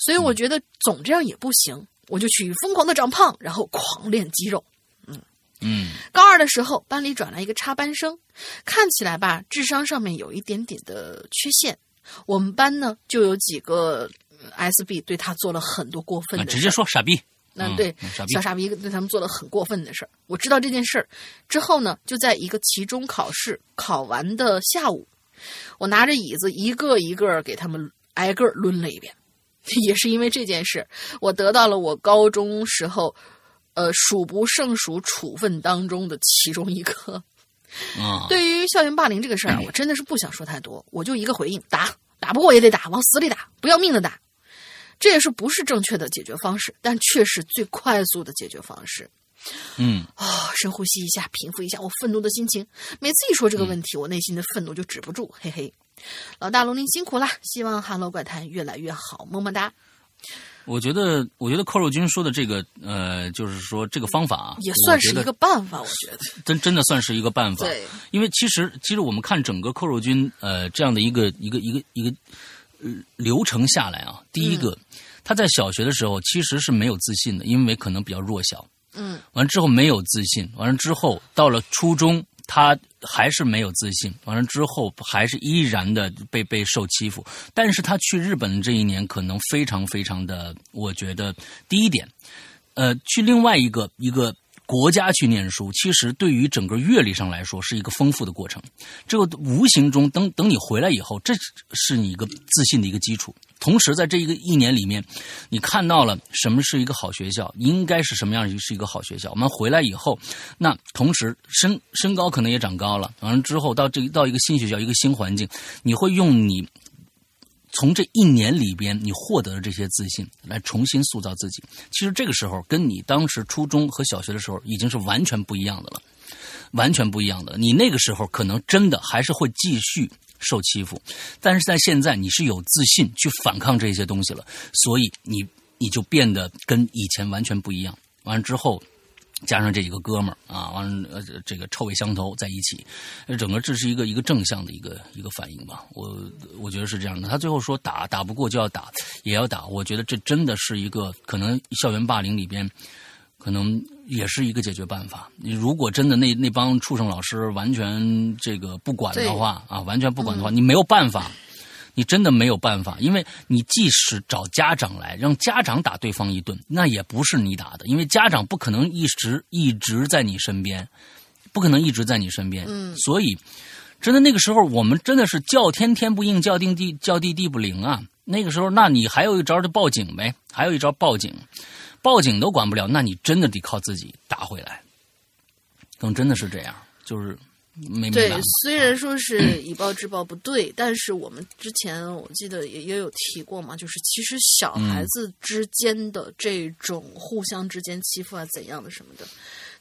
所以我觉得总这样也不行，我就去疯狂的长胖，然后狂练肌肉。嗯嗯高二的时候，班里转来一个插班生，看起来吧，智商上面有一点点的缺陷。我们班呢，就有几个呃 SB 对他做了很多过分啊，的事。直接说傻逼。嗯那对嗯傻逼小傻逼对他们做了很过分的事儿。我知道这件事儿之后呢，就在一个期中考试考完的下午，我拿着椅子一个一个给他们挨个抡了一遍。也是因为这件事，我得到了我高中时候，呃，数不胜数处分当中的其中一个。啊，对于校园霸凌这个事儿啊，我真的是不想说太多，我就一个回应：打，打不过也得打，往死里打，不要命的打。这也是不是正确的解决方式，但却是最快速的解决方式。嗯啊、深呼吸一下，平复一下我愤怒的心情。每次一说这个问题，我内心的愤怒就止不住，嘿嘿。老大龙鳞辛苦了，希望《哈喽怪谈》越来越好，么么哒。我觉得，我觉得寇若军说的这个，呃，就是说这个方法啊也算是一个办法，我觉得。真真的算是一个办法。对，因为其实其实我们看整个寇若军呃这样的一个一个一个一个呃流程下来啊，第一个、嗯他在小学的时候其实是没有自信的，因为可能比较弱小。嗯完了之后没有自信，完了之后到了初中，他还是没有自信，完了之后还是依然的被被受欺负。但是他去日本这一年可能非常非常的，我觉得第一点，呃，去另外一个一个国家去念书，其实对于整个阅历上来说是一个丰富的过程。这个无形中，等等你回来以后，这是你一个自信的一个基础。同时，在这一个一年里面，你看到了什么是一个好学校，应该是什么样是一个好学校。我们回来以后，那同时身身高可能也长高了，完了之后到这到一个新学校，一个新环境，你会用你从这一年里边你获得了这些自信来重新塑造自己。其实这个时候跟你当时初中和小学的时候已经是完全不一样的了，完全不一样的。你那个时候可能真的还是会继续受欺负，但是在现在你是有自信去反抗这些东西了，所以你你就变得跟以前完全不一样。完了之后。加上这几个哥们儿啊，完了呃，这个臭味相投在一起，呃整个这是一个一个正向的一个一个反应吧。我我觉得是这样的。他最后说打打不过就要打，也要打。我觉得这真的是一个可能校园霸凌里边，可能也是一个解决办法。你如果真的那那帮畜生老师完全这个不管的话啊，完全不管的话，你没有办法。你真的没有办法，因为你即使找家长来，让家长打对方一顿，那也不是你打的，因为家长不可能一直一直在你身边，不可能一直在你身边。嗯，所以真的那个时候，我们真的是叫天天不应，叫地地叫地地不灵啊。那个时候，那你还有一招就报警呗，还有一招报警。报警都管不了，那你真的得靠自己打回来。更真的是这样，就是对，虽然说是 以暴制暴不对，但是我们之前我记得也也有提过嘛，就是其实小嗯孩子之间的这种互相之间欺负啊怎样的什么的，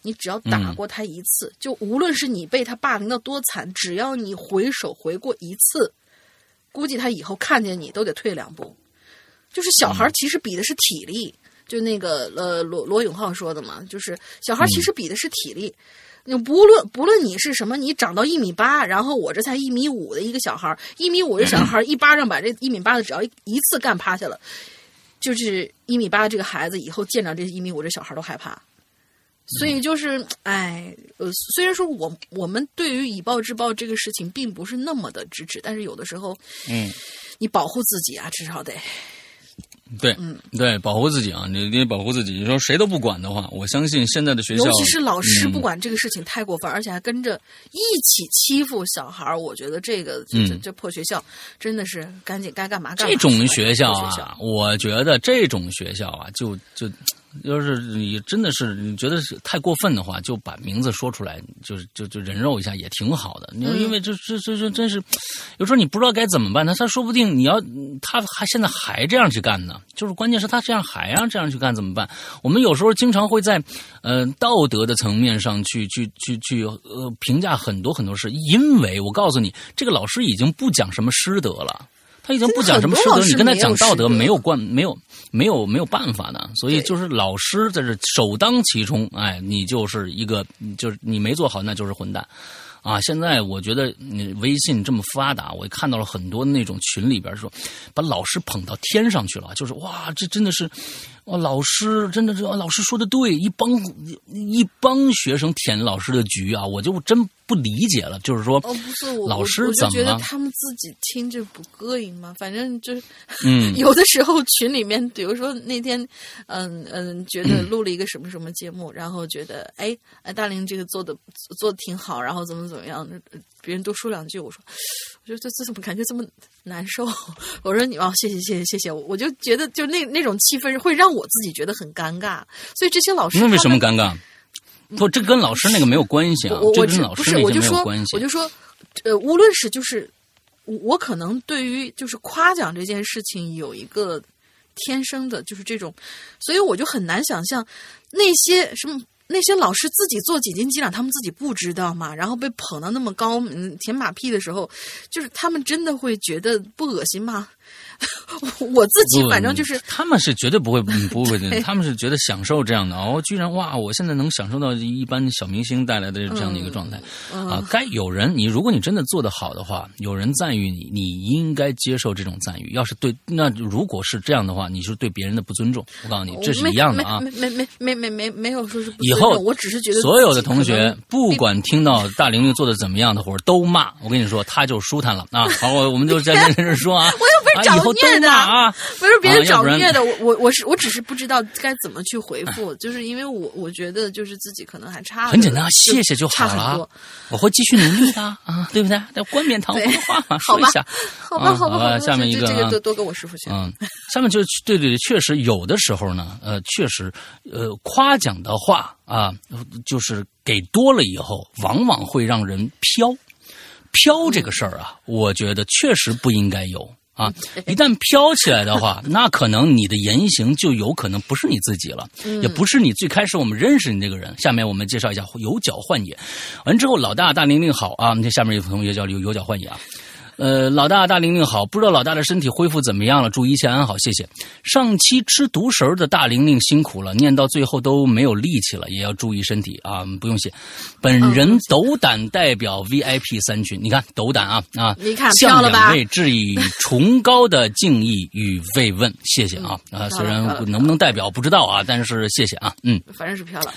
你只要打嗯过他一次，就无论是你被他霸凌到多惨，只要你回手回过一次，估计他以后看见你都得退两步。就是小孩其实比的是体力，就那个呃罗罗永浩说的嘛，就是小孩其实比的是体力。你不论不论你是什么，你长到一米八，然后我这才一米五的一个小孩儿，一米五的小孩儿一巴掌把这一米八的只要一一次干趴下了，就是一米八这个孩子以后见着这一米五这小孩儿都害怕。所以就是，哎，呃，虽然说我我们对于以暴制暴这个事情并不是那么的支持，但是有的时候，嗯，你保护自己啊，至少得，对，嗯对，保护自己啊，你你保护自己。你说谁都不管的话，我相信现在的学校，尤其是老师嗯不管这个事情太过分，而且还跟着一起欺负小孩儿，我觉得这个这这破学校真的是赶紧该干嘛干嘛。这种学校啊，我觉得这种学校啊，就就要是你真的是你觉得是太过分的话，就把名字说出来，就是就就人肉一下也挺好的。因为因为这这这这真是，有时候你不知道该怎么办，他他说不定你要他还现在还这样去干呢，就是关键是他这样还让这样去干怎么办？我们有时候经常会在呃道德的层面上去去去去呃评价很多很多事，因为我告诉你，这个老师已经不讲什么师德了。他已经不讲什么师德，你跟他讲道德没有关没有没有没有办法的，所以就是老师在这首当其冲，哎，你就是一个就是你没做好，那就是混蛋。啊，现在我觉得你微信这么发达，我看到了很多那种群里边说，把老师捧到天上去了，就是哇，这真的是，哇，老师真的是，老师说的对，一帮一帮学生舔老师的局啊，我就真不理解了，就是说，哦，不是我，老师我我就觉得怎么他们自己听着不膈应吗。反正就是，嗯 有的时候群里面，比如说那天，嗯嗯，觉得录了一个什么什么节目，然后觉得哎哎，大林这个做的做的挺好，然后怎么怎么样，呃别人多说两句，我说，我说这这怎么感觉这么难受？我说你哦，谢谢谢谢谢谢，我就觉得就那那种气氛会让我自己觉得很尴尬，所以这些老师那为什么尴尬？不，这跟老师那个没有关系啊我，这我只跟老师不是，我就说那个没有关，系我。就说，呃，无论是就是我我可能对于就是夸奖这件事情有一个天生的就是这种，所以我就很难想象那些什么。那些老师自己做几斤几两，他们自己不知道吗？然后被捧到那么高，嗯，舔马屁的时候，就是他们真的会觉得不恶心吗？我自己反正就是他们是绝对不会嗯不会 的，他们是觉得享受这样的哦，居然哇，我现在能享受到一般小明星带来的这样的一个状态、嗯啊。该有人，你如果你真的做得好的话，有人赞誉你，你应该接受这种赞誉。要是对，那如果是这样的话，你是对别人的不尊重。我告诉你，这是一样的啊。没没没没没没没有说是不以后我只是觉得所有的同学不管听到大玲玲做的怎么样的活儿都骂，我跟你说，他就舒坦了啊。好，我我们就在在这说啊，我又不是找后都虐的骂啊。不是别人找虐的，我我我是我只是不知道该怎么去回复，就是因为我我觉得就是自己可能还差很简单谢谢就差好了。我会继续努力的啊，对不对？要冠冕堂皇的话嘛，说一下。好吧，好吧，下面一个啊这这个多多跟我师傅学。嗯，下面就对对对，确实有的时候呢，呃，确实，呃，夸奖的话啊，就是给多了以后，往往会让人飘。飘这个事儿啊，我觉得确实不应该有啊。一旦飘起来的话，那可能你的言行就有可能不是你自己了，也不是你最开始我们认识你这个人。下面我们介绍一下有脚幻野，完之后老大大玲玲好啊，那下面有同学叫有有脚幻野啊。呃，老大大玲玲好，不知道老大的身体恢复怎么样了？祝一切安好，谢谢。上期吃独食儿的大玲玲辛苦了，念到最后都没有力气了，也要注意身体啊，不用谢。本人斗胆代表 VIP 三群，你看斗胆啊啊，你看向两位致以崇高的敬意与慰问，谢谢啊啊，虽然能不能代表不知道啊，但是谢谢啊，嗯。反正是飘了。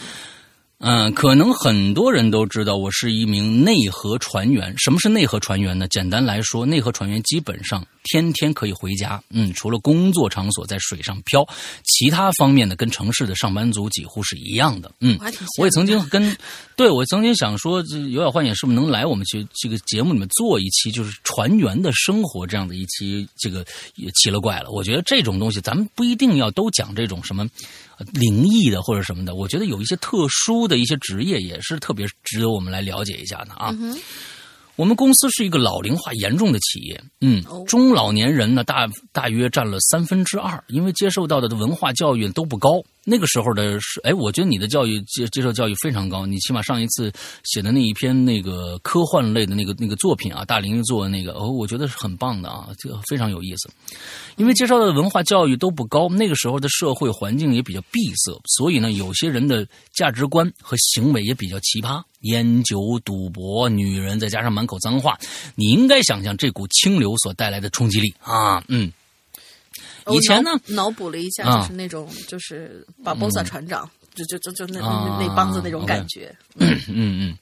嗯，可能很多人都知道我是一名内河船员。什么是内河船员呢？简单来说，内河船员基本上天天可以回家。嗯，除了工作场所在水上漂，其他方面呢，跟城市的上班族几乎是一样的。嗯我也曾经跟，对我曾经想说，这有点幻想是不是能来我们去这个节目里面做一期，就是船员的生活这样的一期，这个也奇了怪了。我觉得这种东西，咱们不一定要都讲这种什么。呃灵异的或者什么的，我觉得有一些特殊的一些职业也是特别值得我们来了解一下的啊。我们公司是一个老龄化严重的企业，嗯哦，中老年人呢大大约占了三分之二，因为接受到的文化教育都不高。那个时候的是，哎，我觉得你的教育接接受教育非常高，你起码上一次写的那一篇那个科幻类的那个那个作品啊，大林做的那个，哦，我觉得是很棒的啊，这个非常有意思。因为接受的文化教育都不高，那个时候的社会环境也比较闭塞，所以呢，有些人的价值观和行为也比较奇葩，烟酒、赌博、女人，再加上满口脏话，你应该想象这股清流所带来的冲击力啊，嗯。以前呢脑脑补了一下，啊就是那种就是巴博萨船长，就就就就那啊那那帮子那种感觉。嗯嗯，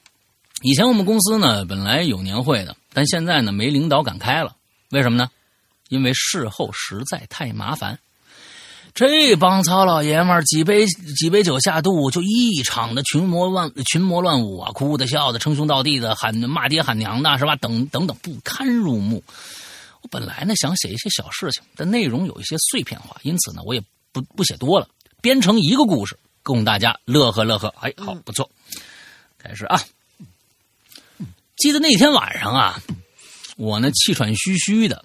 以前我们公司呢本来有年会的，但现在呢没领导敢开了，为什么呢？因为事后实在太麻烦。这帮糙老爷们儿几杯几杯酒下肚，就一场的群魔乱群魔乱舞啊，哭的笑的，称兄道弟的，喊骂爹喊娘的，是吧？等等等，不堪入目。我本来呢想写一些小事情，但内容有一些碎片化，因此呢我也不不写多了，编成一个故事，供大家乐呵乐呵。哎，好，不错。开始啊！记得那天晚上啊，我呢气喘吁吁的，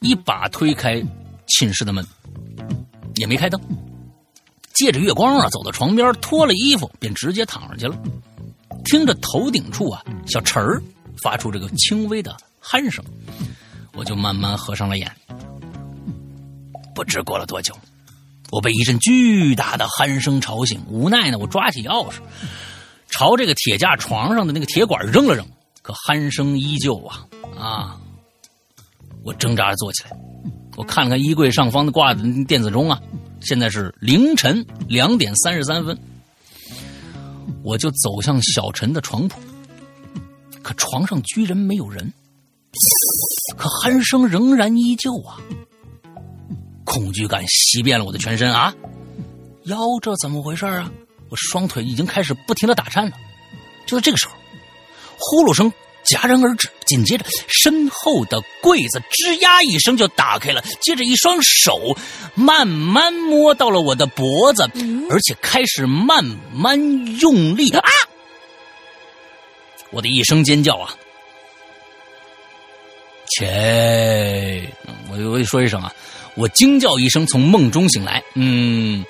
一把推开寝室的门，也没开灯，借着月光啊，走到床边，脱了衣服，便直接躺上去了。听着头顶处啊，小陈儿发出这个轻微的鼾声，我就慢慢合上了眼。不知过了多久，我被一阵巨大的鼾声吵醒，无奈呢，我抓起钥匙。朝这个铁架床上的那个铁管扔了扔，可鼾声依旧啊啊！我挣扎着坐起来，我看了看衣柜上方的挂的电子钟啊，现在是凌晨两点三十三分。我就走向小陈的床铺，可床上居然没有人，可鼾声仍然依旧啊！恐惧感袭遍了我的全身啊！腰这怎么回事啊？我双腿已经开始不停的打颤了。就在这个时候，呼噜声戛然而止，紧接着身后的柜子吱呀一声就打开了，接着一双手慢慢摸到了我的脖子，而且开始慢慢用力啊！我的一声尖叫啊！切！我我得说一声啊！我惊叫一声，从梦中醒来。嗯，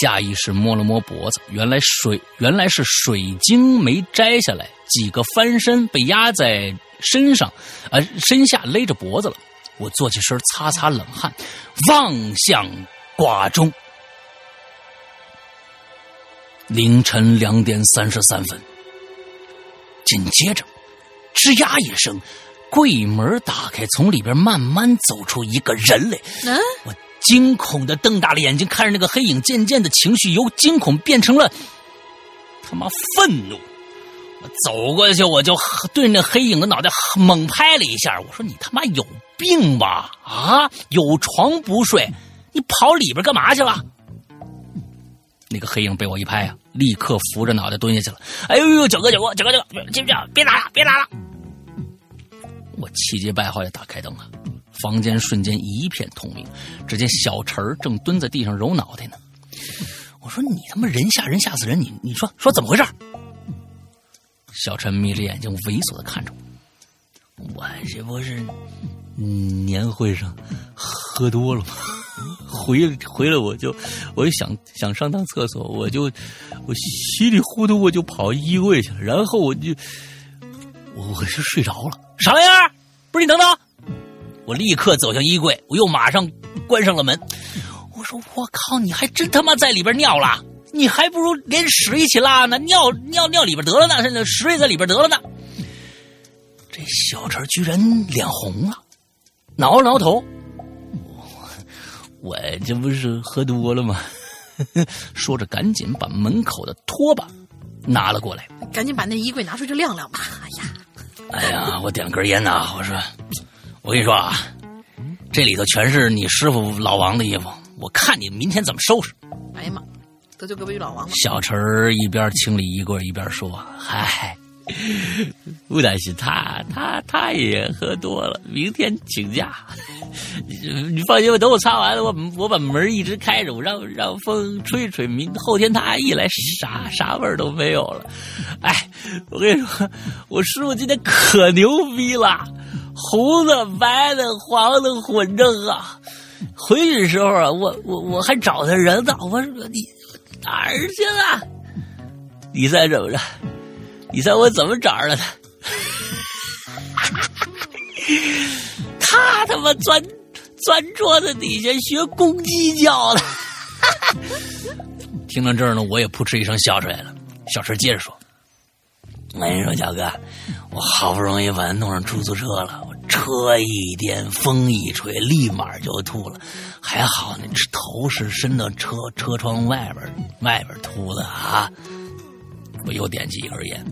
下意识摸了摸脖子，原来水原来是水晶没摘下来，几个翻身被压在身上，呃，身下勒着脖子了。我坐起身，擦擦冷汗，望向挂钟。凌晨两点三十三分，紧接着，吱呀一声，柜门打开，从里边慢慢走出一个人来。嗯，我惊恐的瞪大了眼睛，看着那个黑影，渐渐的情绪由惊恐变成了他妈愤怒。我走过去，我就对那黑影的脑袋猛拍了一下。我说：“你他妈有病吧？啊，有床不睡，你跑里边干嘛去了？”那个黑影被我一拍啊，立刻扶着脑袋蹲下去了。哎呦呦，九哥九哥九哥九哥，记不记？别打了，别打了！我气急败坏的打开灯啊，房间瞬间一片通明。只见小陈儿正蹲在地上揉脑袋呢。我说：“你他妈人吓人吓死人！你你说说怎么回事？”小陈眯着眼睛，猥琐的看着我。我这不是嗯年会上喝多了吗？回回来我就我就想想上趟厕所，我就我稀里糊涂我就跑衣柜去了，然后我就我我就睡着了。啥玩意儿？不是你等等！我立刻走向衣柜，我又马上关上了门。我说我靠，你还真他妈在里边尿了！你还不如连屎一起拉呢，尿尿尿里边得了呢，屎也在里边得了呢。这小陈居然脸红了，挠了挠头。我我这不是喝多了吗？说着，赶紧把门口的拖把拿了过来。赶紧把那衣柜拿出去晾晾吧。哎呀，哎呀，我点了根烟呐，我说，我跟你说啊，这里头全是你师傅老王的衣服，我看你明天怎么收拾。哎呀妈，得罪隔壁老王了。小陈一边清理衣柜一边说：“嗨，不担心，他他他也喝多了，明天请假。你放心吧，等我擦完了，我我把门一直开着，我让让风吹吹，明后天他一来，啥啥味儿都没有了。哎，我跟你说，我师傅今天可牛逼了，红的、白的、黄的混着啊。回去的时候啊，我我我还找他人呢，我说你哪儿去了？你猜怎么着？你猜我怎么找着他？他他妈钻钻桌子底下学公鸡叫的。听到这儿呢，我也扑哧一声笑出来了。小陈接着说：“我跟你说，小哥，我好不容易把他弄上出租车了，我车一颠，风一吹，立马就吐了。还好呢，这头是伸到车车窗外边外边吐的啊。我又点起一根烟，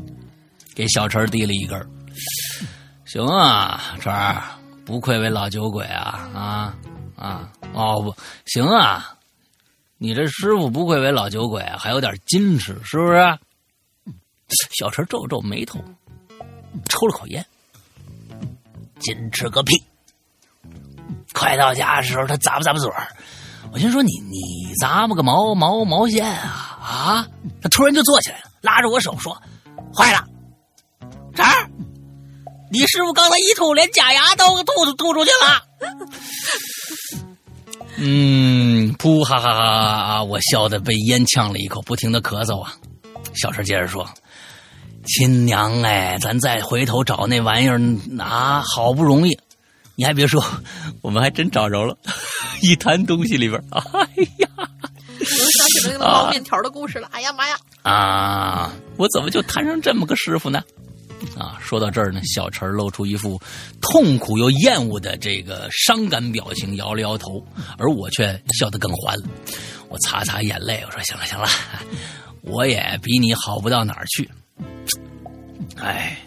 给小陈递了一根。行啊，陈儿，不愧为老酒鬼啊啊啊！哦不行啊，你这师傅不愧为老酒鬼，还有点矜持，是不是？小陈皱皱眉头，抽了口烟。矜持个屁！快到家的时候，他咂巴咂巴嘴。我心说你你咂巴个毛毛毛线啊啊！他突然就坐起来了，拉着我手说：“坏了，这儿，你师傅刚才一吐，连假牙都吐吐出去了。”嗯，噗哈哈哈哈！我笑的被烟呛了一口，不停的咳嗽啊。小陈接着说：“亲娘哎，咱再回头找那玩意儿啊，好不容易，你还别说，我们还真找着了，一坛东西里边，哎呀，我又想起了那个捞面条的故事了。哎呀妈呀！啊，我怎么就摊上这么个师傅呢？啊，说到这儿呢，小陈露出一副痛苦又厌恶的这个伤感表情，摇了摇头，而我却笑得更欢了。我擦擦眼泪，我说：“行了行了，我也比你好不到哪儿去。”哎，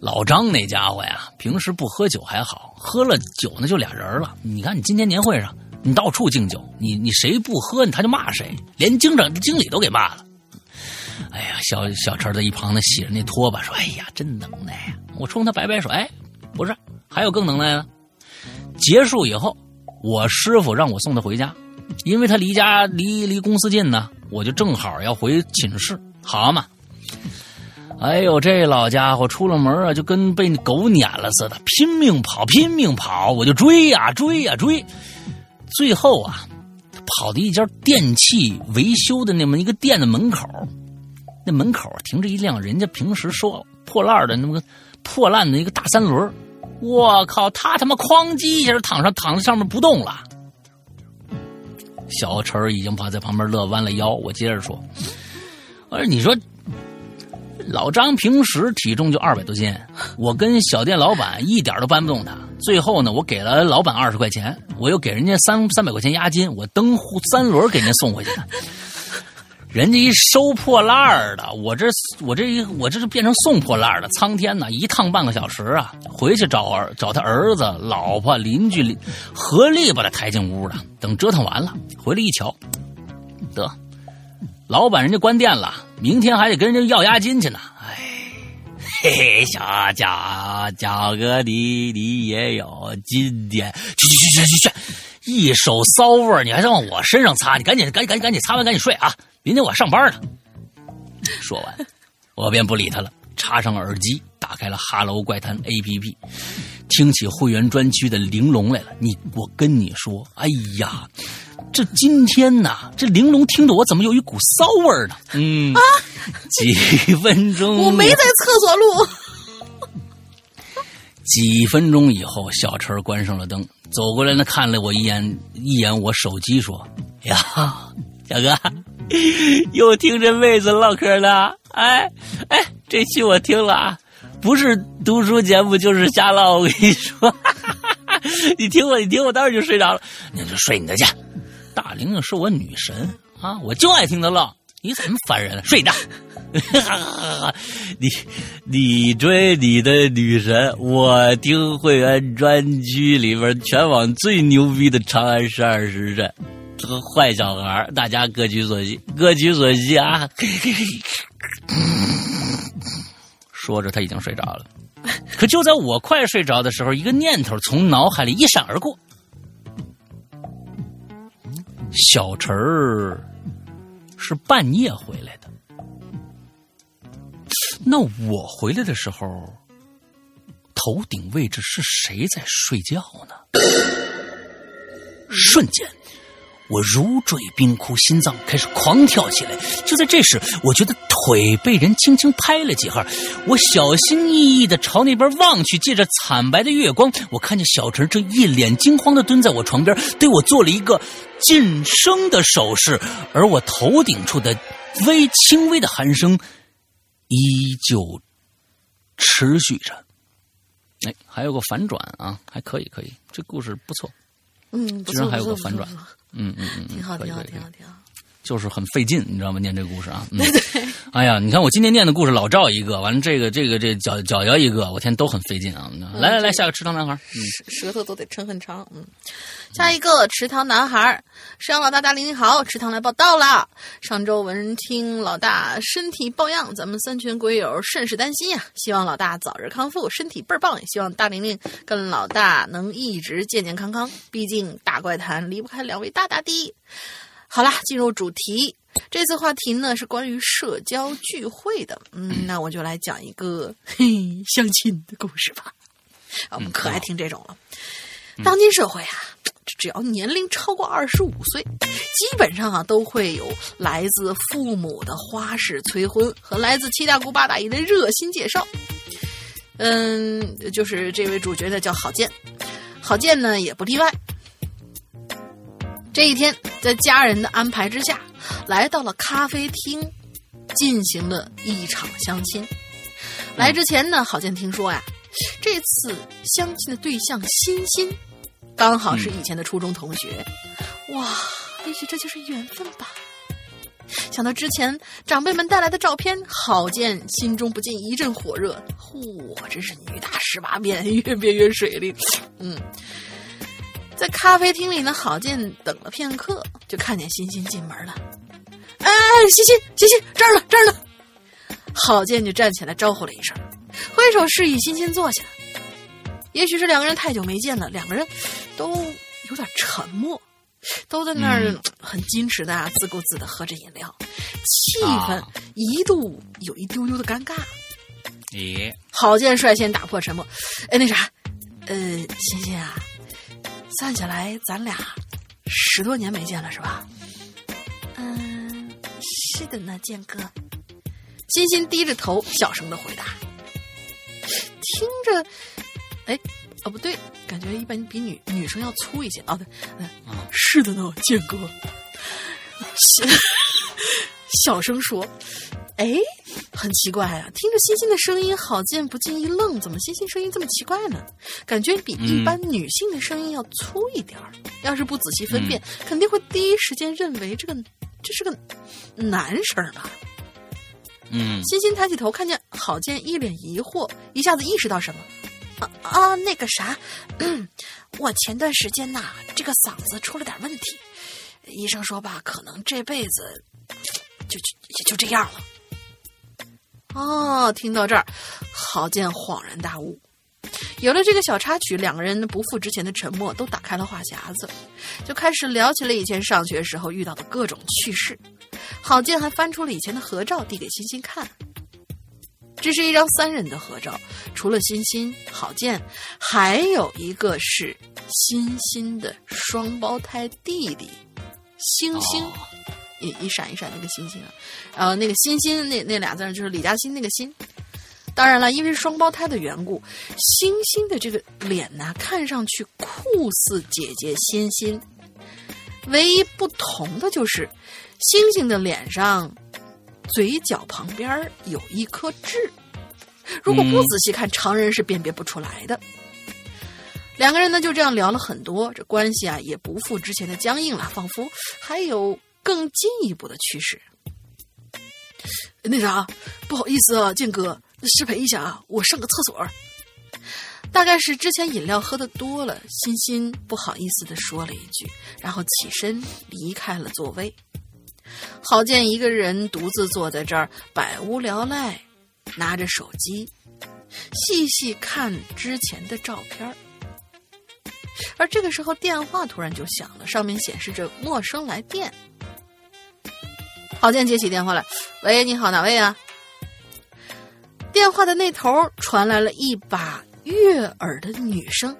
老张那家伙呀，平时不喝酒还好，喝了酒呢就俩人了。你看你今天年会上，你到处敬酒，你你谁不喝，他就骂谁，连经长经理都给骂了。哎呀，小小陈在一旁呢洗着那拖把，说：“哎呀，真能耐呀！”我冲他摆摆手：“哎，不是，还有更能耐的。”结束以后，我师傅让我送他回家，因为他离家离离公司近呢，我就正好要回寝室，好嘛。哎呦，这老家伙出了门啊，就跟被狗撵了似的，拼命跑，拼命跑，我就追呀追呀追，最后啊，跑到一家电器维修的那么一个店的门口。那门口停着一辆人家平时说破烂的那么个破烂的一个大三轮，我靠，他他妈哐叽一下躺上躺在上面不动了。小陈已经趴在旁边乐弯了腰，我接着说：“我说你说，老张平时体重就二百多斤，我跟小店老板一点都搬不动他。最后呢，我给了老板二十块钱，我又给人家三三百块钱押金，我蹬三轮给人家送回去的。”人家一收破烂儿的，我这我这一我这就变成送破烂儿的。苍天呐，一趟半个小时啊！回去找儿找他儿子、老婆、邻居合力把他抬进屋了。等折腾完了，回来一瞧，得，老板人家关店了，明天还得跟人家要押金去呢。嘿嘿，小贾贾哥，你你也有今天？去去去去去去！一手骚味儿，你还是往我身上擦？你赶紧赶紧赶紧赶紧擦完赶紧睡啊！明天我上班呢。说完，我便不理他了，插上耳机，打开了《哈喽怪谈》APP，听起会员专区的玲珑来了。你，我跟你说，哎呀，这今天呐，这玲珑听得我怎么有一股骚味儿呢？嗯，啊，几分钟，我没在厕所录。几分钟以后，小陈关上了灯，走过来呢，看了我一眼，一眼我手机，说：“呀，小哥。”又听这妹子唠嗑呢，哎哎，这期我听了啊，不是读书节目就是瞎唠。我跟你说，你听我，你听我，当时就睡着了。你就睡你的去。大玲玲是我女神啊，我就爱听她唠。你怎么烦人了？睡觉。你你追你的女神，我听会员专区里边全网最牛逼的《长安十二时辰》。这个坏小孩大家各取所需，各取所需啊！说着，他已经睡着了。可就在我快睡着的时候，一个念头从脑海里一闪而过：小陈儿是半夜回来的。那我回来的时候，头顶位置是谁在睡觉呢？瞬间，我如坠冰窟，心脏开始狂跳起来。就在这时，我觉得腿被人轻轻拍了几下，我小心翼翼的朝那边望去，借着惨白的月光，我看见小陈正一脸惊慌的蹲在我床边，对我做了一个噤声的手势，而我头顶处的微轻微的鼾声依旧持续着。哎，还有个反转啊，还可以，可以，这故事不错。嗯，居然还有个反转嗯嗯嗯，挺好挺好挺好挺好。就是很费劲，你知道吗？念这个故事啊，嗯、哎呀，你看我今天念的故事，老赵一个，完了这个这个这脚脚摇一个，我天，都很费劲啊！来来来，下个池塘男孩，嗯，舌头都得抻很长。嗯，下一个池塘男孩，沈阳老大大林你好，池塘来报道啦。上周闻听老大身体抱恙，咱们三群鬼友甚是担心呀、希望老大早日康复，身体倍儿棒。也希望大玲玲跟老大能一直健健康康，毕竟大怪谈离不开两位大大的。好啦，进入主题。这次话题呢是关于社交聚会的，嗯，那我就来讲一个嘿相亲的故事吧。啊，我们可爱听这种了。当今社会啊，只要年龄超过二十五岁，基本上啊都会有来自父母的花式催婚和来自七大姑八大姨的热心介绍。嗯，就是这位主角呢叫郝建，郝建呢也不例外。这一天，在家人的安排之下，来到了咖啡厅，进行了一场相亲。来之前呢，郝建听说呀，这次相亲的对象欣欣，刚好是以前的初中同学。哇，也许这就是缘分吧。想到之前长辈们带来的照片，郝建心中不禁一阵火热。嚯，真是女大十八变，越变越水灵。嗯。在咖啡厅里呢，郝建等了片刻，就看见欣欣进门了。哎，欣欣，欣欣，这儿呢，这儿呢。郝建就站起来招呼了一声，挥手示意欣欣坐下。也许是两个人太久没见了，两个人都有点沉默，都在那儿很矜持的、啊、自顾自的喝着饮料，气氛一度有一丢丢的尴尬。咦，郝建率先打破沉默，哎，那啥，呃，欣欣啊。算下来，咱俩十多年没见了，是吧？嗯，是的呢，建哥。欣欣低着头，小声的回答。听着，哎，哦，不对，感觉一般比女女生要粗一些。哦，对，嗯，是的呢，建哥。小声说，哎，很奇怪啊！听着欣欣的声音，郝建不禁一愣，怎么欣欣声音这么奇怪呢？感觉比一般女性的声音要粗一点儿。要是不仔细分辨，肯定会第一时间认为这个这是个男声吧。嗯，欣欣抬起头，看见郝建一脸疑惑，一下子意识到什么。啊，那个啥，我前段时间呐，这个嗓子出了点问题，医生说吧，可能这辈子就就也就这样了。哦，听到这儿，郝建恍然大悟。有了这个小插曲，两个人不复之前的沉默，都打开了话匣子，就开始聊起了以前上学时候遇到的各种趣事。郝建还翻出了以前的合照，递给欣欣看。这是一张三人的合照，除了欣欣、郝建，还有一个是欣欣的双胞胎弟弟星星，哦一一闪一闪那个星星啊，然后那个欣欣那那俩字就是李嘉欣那个欣。当然了，因为是双胞胎的缘故，星星的这个脸呢，看上去酷似姐姐欣欣。唯一不同的就是，星星的脸上嘴角旁边有一颗痣，如果不仔细看，常人是辨别不出来的。两个人呢就这样聊了很多，这关系啊也不复之前的僵硬了，仿佛还有更进一步的趋势。那啥，不好意思啊，建哥，失陪一下啊，我上个厕所。大概是之前饮料喝的多了，欣欣不好意思的说了一句，然后起身离开了座位。郝建一个人独自坐在这儿，百无聊赖，拿着手机，细细看之前的照片而这个时候电话突然就响了，上面显示着陌生来电。郝建接起电话来，喂，你好，哪位啊？电话的那头传来了一把悦耳的女声：“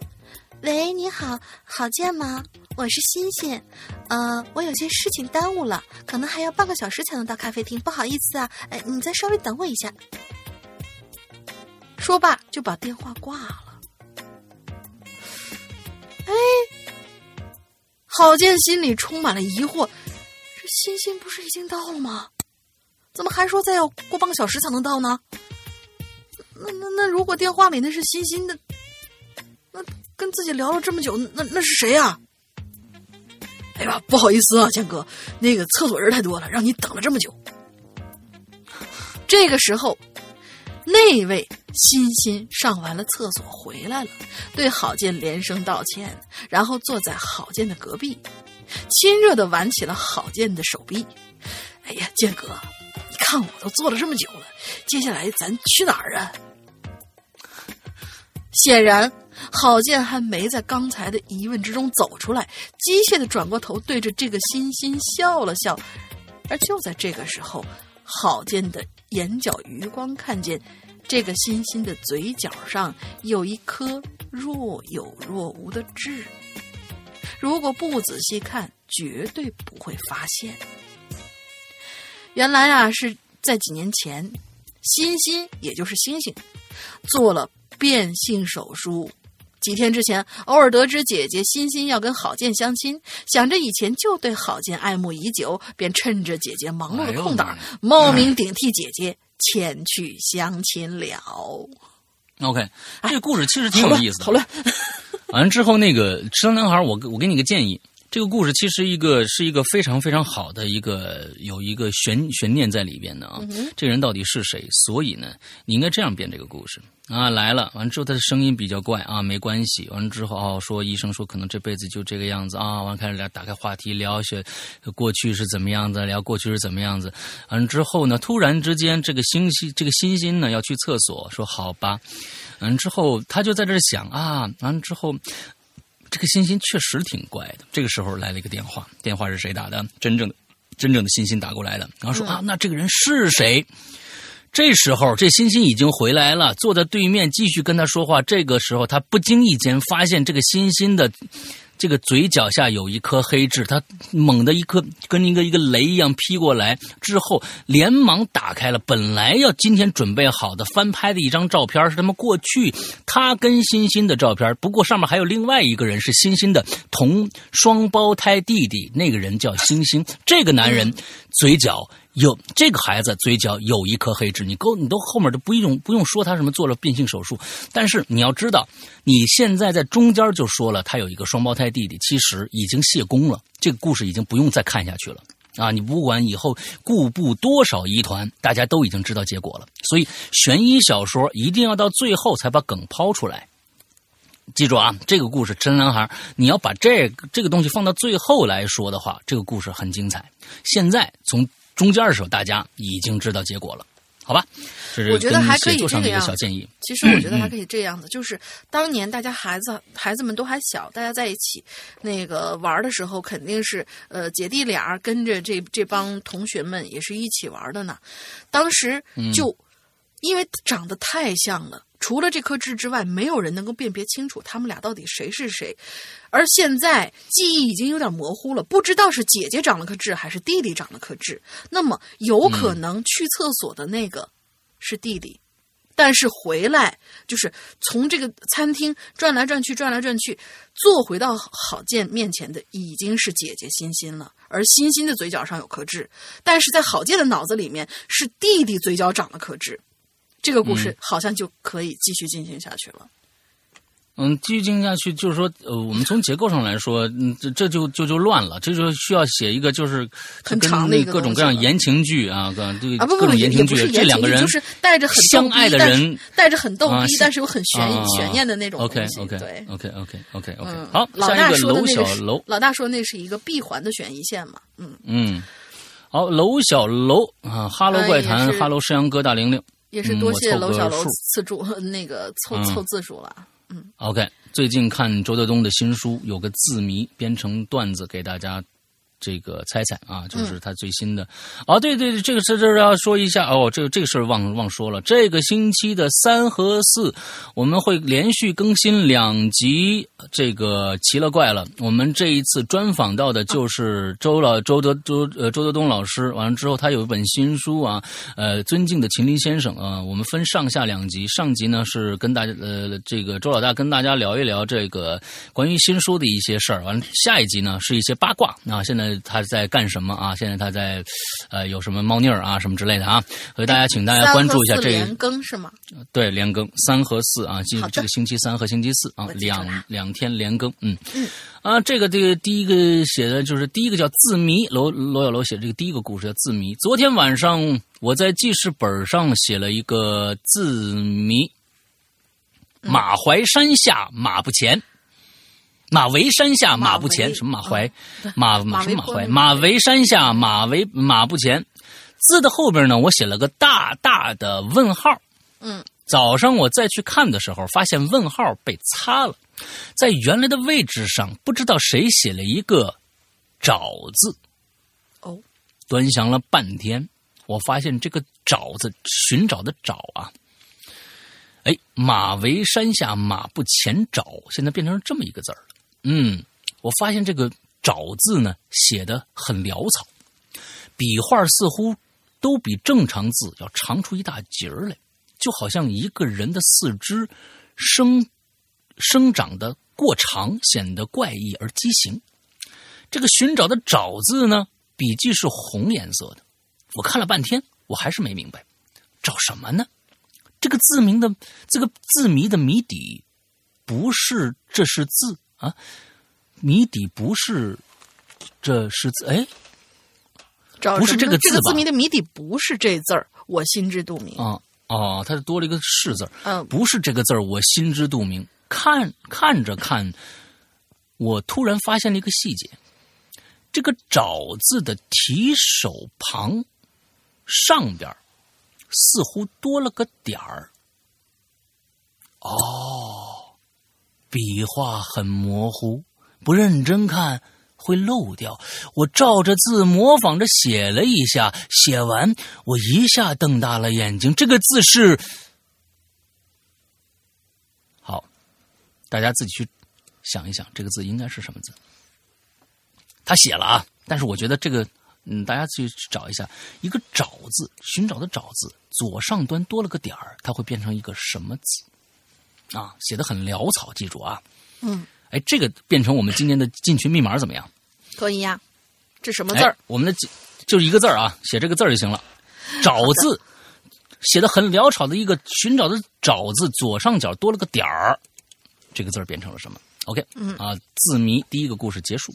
喂，你好，郝建吗？我是欣欣，呃，我有些事情耽误了，可能还要半个小时才能到咖啡厅，不好意思啊，哎，你再稍微等我一下。”说罢就把电话挂了。哎，郝建心里充满了疑惑，这欣欣不是已经到了吗？怎么还说再要过半个小时才能到呢？那那那，如果电话里那是欣欣的，跟自己聊了这么久，那那是谁呀、哎呀，不好意思啊，建哥，那个厕所人太多了，让你等了这么久。这个时候，那位欣欣上完了厕所回来了，对郝建连声道歉，然后坐在郝建的隔壁，亲热的挽起了郝建的手臂。哎呀，建哥，你看我都坐了这么久了，接下来咱去哪儿啊？显然，郝建还没在刚才的疑问之中走出来，机械的转过头，对着这个欣欣笑了笑。而就在这个时候，郝建的眼角余光看见，这个欣欣的嘴角上有一颗若有若无的痣。如果不仔细看，绝对不会发现。原来啊，是在几年前，欣欣也就是星星，做了变性手术。几天之前，偶尔得知姐姐欣欣要跟郝建相亲，想着以前就对郝建爱慕已久，便趁着姐姐忙碌的空档，哎冒名顶替姐姐前去相亲了。OK，这个故事其实挺有意思的。讨论，完了之后，那个吃糖男孩，我我给你个建议，这个故事其实一个是一个非常非常好的一个有一个悬悬念在里边的啊。这个人到底是谁？所以呢，你应该这样编这个故事啊。来了，完了之后他的声音比较怪啊，没关系。完了之后哦，说医生说可能这辈子就这个样子啊。完了开始聊，打开话题聊些过去是怎么样子，聊过去是怎么样子。完了之后呢，突然之间这个星星这个欣欣呢要去厕所，说好吧。完了之后他就在这儿想啊，完了之后。这个欣欣确实挺怪的。这个时候来了一个电话，电话是谁打的？真正的、真正的欣欣打过来的。然后说、啊，那这个人是谁？这时候，这欣欣已经回来了，坐在对面继续跟他说话。这个时候，他不经意间发现这个欣欣的这个嘴角下有一颗黑痣，他猛的一颗跟一个一个雷一样劈过来，之后连忙打开了本来要今天准备好的翻拍的一张照片，是他们过去他跟欣欣的照片，不过上面还有另外一个人是欣欣的同双胞胎弟弟，那个人叫星星。这个男人嘴角有这个孩子嘴角有一颗黑痣，你够你都后面都不用不用说他什么做了变性手术，但是你要知道，你现在在中间就说了他有一个双胞胎弟弟，其实已经谢功了，这个故事已经不用再看下去了。啊，你不管以后故布多少疑团，大家都已经知道结果了。所以悬疑小说一定要到最后才把梗抛出来。记住啊，这个故事《真男孩》，你要把这这个东西放到最后来说的话，这个故事很精彩。现在从中间的时候，大家已经知道结果了，好吧？这是我觉得还可以这个样议。其实我觉得还可以这样子，就是当年大家孩子孩子们都还小，大家在一起那个玩的时候，肯定是呃姐弟俩跟着这这帮同学们也是一起玩的呢。当时就、因为长得太像了。除了这颗痣之外，没有人能够辨别清楚他们俩到底谁是谁。而现在记忆已经有点模糊了，不知道是姐姐长了颗痣还是弟弟长了颗痣。那么有可能去厕所的那个是弟弟，但是回来就是从这个餐厅转来转去，转来转去，坐回到郝建面前的已经是姐姐欣欣了。而欣欣的嘴角上有颗痣，但是在郝建的脑子里面是弟弟嘴角长了颗痣。这个故事好像就可以继续进行下去了。嗯，继续进行下去，就是说，呃，我们从结构上来说，嗯，这这就就就乱了，这就需要写一个就是很跟长的一个那各种各样言情剧啊，各对啊不不不，各种言情剧，这两个人就是带着很相爱的人带着很逗逼，啊但是又很悬、啊悬念的那种 OK。OK，OK OK OK OK，嗯，好，老大说的楼小那个是楼，老大说那是一个闭环的悬疑线嘛，嗯，嗯，好，楼小楼啊，哈喽怪谈，是哈喽山羊哥大玲玲，也是多谢楼小楼数次数 那个凑嗯凑字数了。嗯 OK，最近看周德东的新书，有个字谜编成段子给大家。这个猜猜啊，就是他最新的、哦，对对对，这个是这要说一下哦，这个这个事儿忘忘说了。这个星期的三和四，我们会连续更新两集这个奇了怪了。我们这一次专访到的就是周老周德周呃周德东老师，完了之后他有一本新书啊，呃，尊敬的秦林先生啊，我们分上下两集，上集呢是跟大家呃这个周老大跟大家聊一聊这个关于新书的一些事儿，完了下一集呢是一些八卦啊，现在他在干什么啊？现在他在呃有什么猫腻儿啊什么之类的啊，所以大家请大家关注一下这个更是吗？对，连更三和四啊，今这个星期三和星期四啊两两天连更，嗯嗯啊，这个这个第一个写的就是第一个叫字谜，罗罗小楼写的这个第一个故事叫字谜。昨天晚上我在记事本上写了一个字谜：嗯马怀山下马不前。马嵬山下马不前，什么马怀？马马什么马怀？马嵬山下马嵬马不前。字的后边呢，我写了个大大的问号。嗯，早上我再去看的时候，发现问号被擦了，在原来的位置上，不知道谁写了一个“找”字。哦，端详了半天，我发现这个“找”字，寻找的“找”啊，哎，马嵬山下马不前找，现在变成这么一个字儿了。嗯，我发现这个“找”字呢，写的很潦草，笔画似乎都比正常字要长出一大截儿来，就好像一个人的四肢生生长的过长，显得怪异而畸形。这个寻找的“找”字呢，笔记是红颜色的。我看了半天，我还是没明白，找什么呢？这个字名的这个字谜的谜底，不是这是字啊，谜底不是这是字，哎不是这个这个字谜的谜底不是这字儿，我心知肚明。啊哦，它是多了一个“是”字儿，嗯，不是这个字儿，我心知肚明。看看着看，我突然发现了一个细节：这个“找”字的提手旁上边似乎多了个点儿。哦，笔画很模糊，不认真看会漏掉。我照着字模仿着写了一下，写完我一下瞪大了眼睛。这个字是……好，大家自己去想一想，这个字应该是什么字？他写了啊，但是我觉得这个，嗯，大家去找一下，一个“找”字，寻找的“找”字，左上端多了个点儿，它会变成一个什么字？啊，写的很潦草，记住啊。嗯，哎，这个变成我们今年的进群密码怎么样？可以呀。这什么字儿哎？我们的就是一个字儿啊，写这个字儿就行了。找字写的很潦草的一个寻找的找字，左上角多了个点儿，这个字儿变成了什么？OK，嗯啊，字谜第一个故事结束，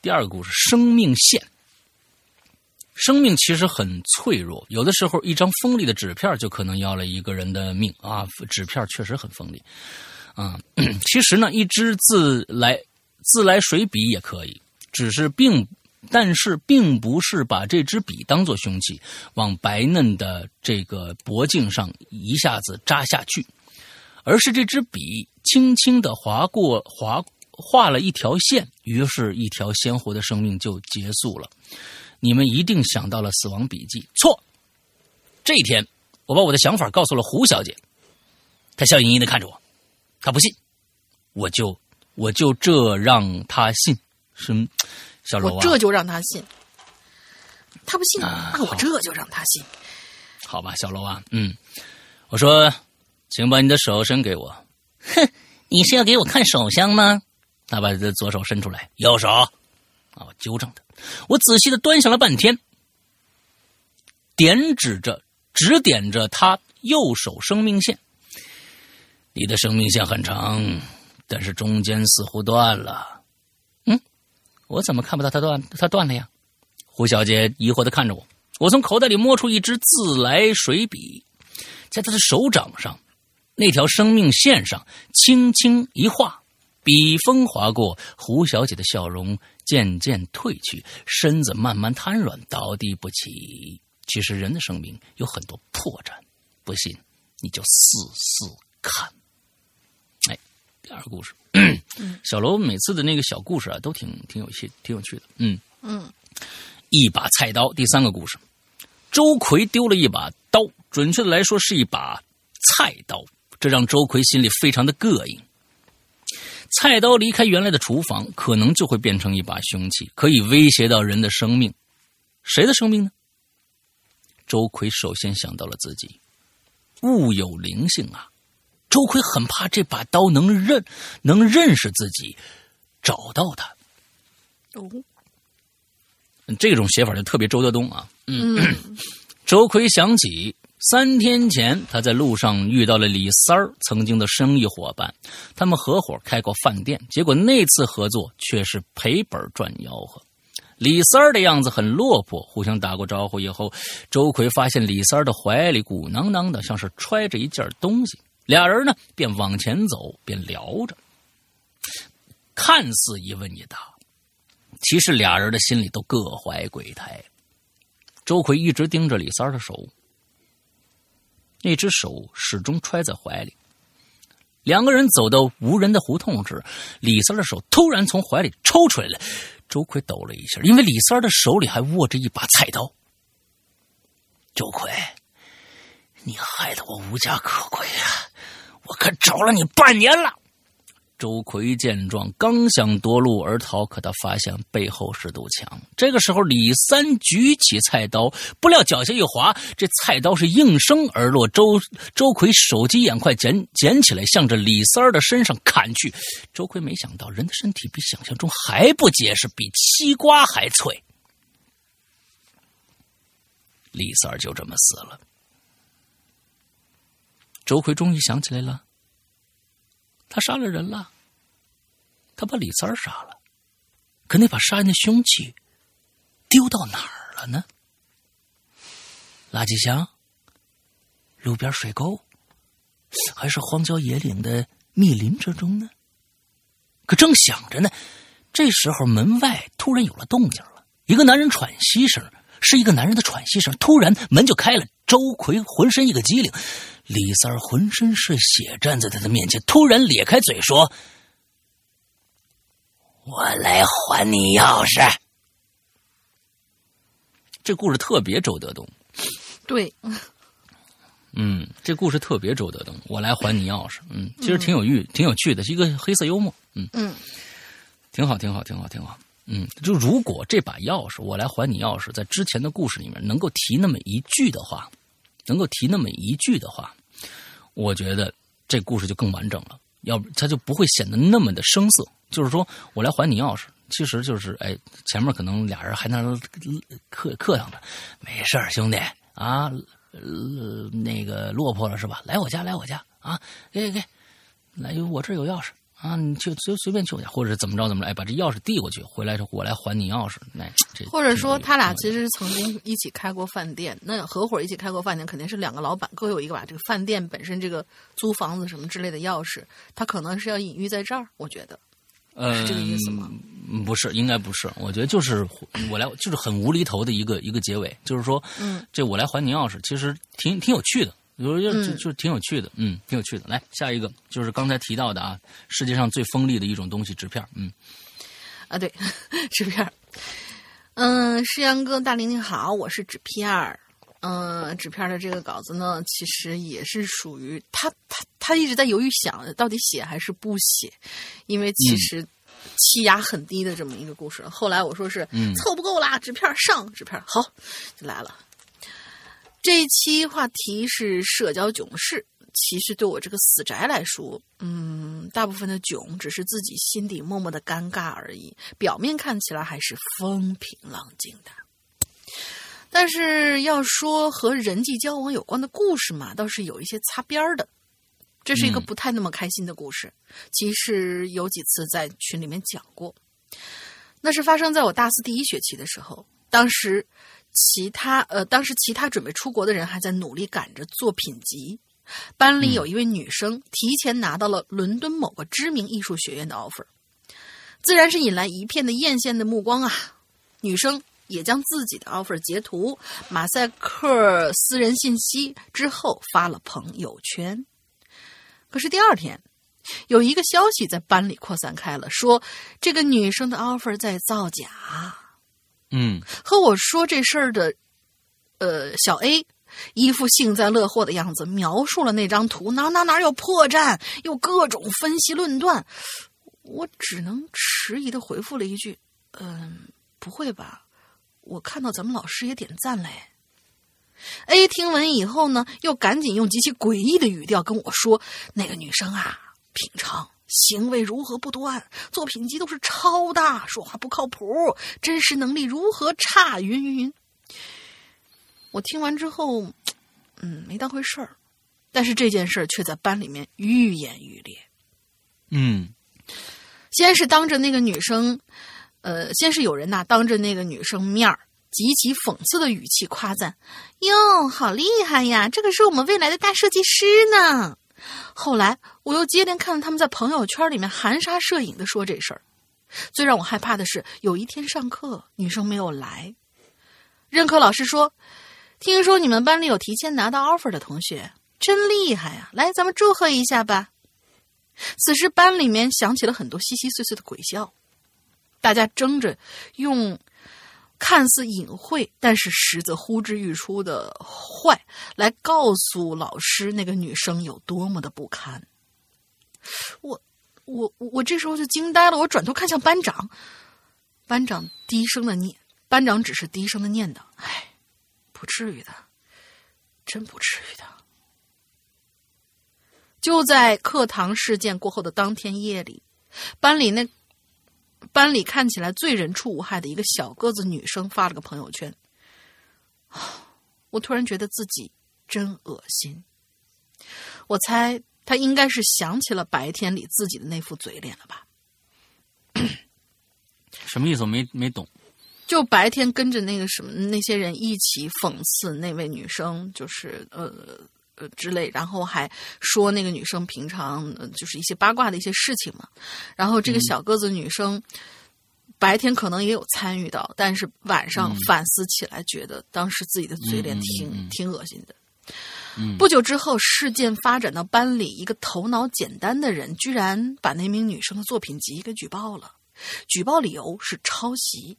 第二个故事生命线。生命其实很脆弱，有的时候一张锋利的纸片就可能要了一个人的命啊！纸片确实很锋利啊。其实呢，一支自来自来水笔也可以，只是并但是并不是把这支笔当做凶器，往白嫩的这个脖颈上一下子扎下去，而是这支笔轻轻的划过划画了一条线，于是，一条鲜活的生命就结束了。你们一定想到了《死亡笔记》，错。这一天，我把我的想法告诉了胡小姐，她笑盈盈的看着我，她不信，我就我就这让她信。是小柔啊，我这就让她信。他不信，啊那我这就让他信。好吧，小楼啊，嗯，我说，请把你的手伸给我。哼，你是要给我看手相吗？他把他的左手伸出来，右手。啊，我纠正他。我仔细的端详了半天，点指着，指点着他右手生命线。你的生命线很长，但是中间似乎断了。嗯，我怎么看不到它断？它断了呀？胡小姐疑惑的看着我。我从口袋里摸出一支自来水笔，在她的手掌上，那条生命线上轻轻一画，笔锋划过，胡小姐的笑容渐渐退去，身子慢慢瘫软，倒地不起。其实人的生命有很多破绽，不信你就试试看。哎，第二个故事，小楼每次的那个小故事啊，都挺挺有趣，挺有趣的。嗯嗯，一把菜刀。第三个故事，周奎丢了一把刀，准确的来说是一把菜刀，这让周奎心里非常的膈应。菜刀离开原来的厨房，可能就会变成一把凶器，可以威胁到人的生命。谁的生命呢？周奎首先想到了自己，物有灵性啊！周奎很怕这把刀能认能认识自己，找到他。哦，这种写法就特别周德东啊。嗯，周奎想起三天前他在路上遇到了李三儿，曾经的生意伙伴，他们合伙开过饭店，结果那次合作却是赔本赚吆喝。李三儿的样子很落魄，互相打过招呼以后，周奎发现李三儿的怀里鼓囊囊的，像是揣着一件东西。俩人呢，便往前走，便聊着，看似一问一答，其实俩人的心里都各怀鬼胎。周奎一直盯着李三儿的手，那只手始终揣在怀里。两个人走到无人的胡同时，李三的手突然从怀里抽出来了。周奎抖了一下，因为李三的手里还握着一把菜刀。周奎，你害得我无家可归啊！我可找了你半年了。周奎见状，刚想夺路而逃，可他发现背后是堵墙。这个时候，李三举起菜刀，不料脚下一滑，这菜刀是应声而落。周周奎手疾眼快，捡捡起来，向着李三的身上砍去。周奎没想到，人的身体比想象中还不结实，比西瓜还脆。李三就这么死了。周奎终于想起来了，他杀了人了，他把李三儿杀了，可那把杀人的凶器丢到哪儿了呢？垃圾箱、路边水沟，还是荒郊野岭的密林之中呢？可正想着呢，这时候门外突然有了动静了，一个男人喘息声，是一个男人的喘息声。突然门就开了，周奎浑身一个激灵，李三儿浑身是血，站在他的面前，突然咧开嘴说：“我来还你钥匙。”这故事特别周德东，对，嗯，这故事特别周德东。我来还你钥匙，嗯，其实挺有趣，挺有趣的，是一个黑色幽默，嗯嗯，挺好，挺好，挺好，挺好。嗯，就如果这把钥匙，我来还你钥匙，在之前的故事里面能够提那么一句的话，能够提那么一句的话，我觉得这故事就更完整了。要不，它就不会显得那么的生涩。就是说我来还你钥匙，其实就是哎，前面可能俩人还那客客上呢，没事儿，兄弟啊，呃，那个落魄了是吧？来我家，来我家啊，给给给，来，我这有钥匙。啊，你就随随便去我家，或者怎么着怎么着，哎，把这钥匙递过去，回来我来还你钥匙。那这或者说他俩其实曾经一起开过饭店，那合伙一起开过饭店，肯定是两个老板各有一个把这个饭店本身这个租房子什么之类的钥匙，他可能是要隐喻在这儿，我觉得呃是这个意思吗？嗯不是，应该不是。我觉得就是我来，就是很无厘头的一个一个结尾，就是说，嗯，这我来还你钥匙，其实挺挺有趣的。有就就嗯就挺有趣的，嗯，挺有趣的。来下一个，就是刚才提到的啊，世界上最锋利的一种东西——纸片。嗯，啊，对，纸片儿。嗯，世阳哥、大玲玲好，我是纸片儿。嗯，纸片的这个稿子呢，其实也是属于他，他他一直在犹豫想到底写还是不写，因为其实气压很低的这么一个故事。后来我说是，嗯凑不够啦，纸片上，纸片好，就来了。这一期话题是社交囧事。其实对我这个死宅来说，嗯，大部分的囧只是自己心底默默的尴尬而已，表面看起来还是风平浪静的。但是要说和人际交往有关的故事嘛，倒是有一些擦边儿的。这是一个嗯不太那么开心的故事，其实有几次在群里面讲过。那是发生在我大四第一学期的时候，当时其他呃，当时其他准备出国的人还在努力赶着作品集。班里有一位女生提前拿到了伦敦某个知名艺术学院的 offer，自然是引来一片的艳羡的目光啊。女生也将自己的 offer 截图、马赛克私人信息之后发了朋友圈。可是第二天，有一个消息在班里扩散开了，说这个女生的 offer 在造假。嗯和我说这事儿的，呃，小 A 一副幸灾乐祸的样子，描述了那张图，哪哪哪有破绽，又各种分析论断。我只能迟疑的回复了一句：“嗯，不会吧？我看到咱们老师也点赞嘞。”A 听闻以后呢，又赶紧用极其诡异的语调跟我说：“那个女生啊，平常行为如何不端，作品集都是抄的，说话不靠谱，真实能力如何差，云云云。”我听完之后，嗯，没当回事儿，但是这件事儿却在班里面愈演愈烈。嗯先是当着那个女生，呃，先是有人呐、当着那个女生面儿，极其讽刺的语气夸赞：“哟，好厉害呀，这可是我们未来的大设计师呢。”后来我又接连看到他们在朋友圈里面含沙射影的说这事儿。最让我害怕的是，有一天上课，女生没有来，任课老师说：“听说你们班里有提前拿到 offer 的同学，真厉害啊！来，咱们祝贺一下吧。”此时班里面响起了很多稀稀碎碎的鬼笑，大家争着用看似隐晦但是实则呼之欲出的坏来告诉老师那个女生有多么的不堪。我我我这时候就惊呆了，我转头看向班长，班长低声的念，班长只是低声的念叨：“哎，不至于的，真不至于的。”就在课堂事件过后的当天夜里，班里那班里看起来最人畜无害的一个小个子女生发了个朋友圈。啊 我突然觉得自己真恶心。我猜她应该是想起了白天里自己的那副嘴脸了吧？什么意思？我没没懂。就白天跟着那个什么那些人一起讽刺那位女生，就是呃呃之类，然后还说那个女生平常、呃、就是一些八卦的一些事情嘛。然后这个小个子女生、白天可能也有参与到，但是晚上反思起来，觉得当时自己的嘴脸挺、挺恶心的。嗯不久之后，事件发展到班里，一个头脑简单的人居然把那名女生的作品集给举报了，举报理由是抄袭。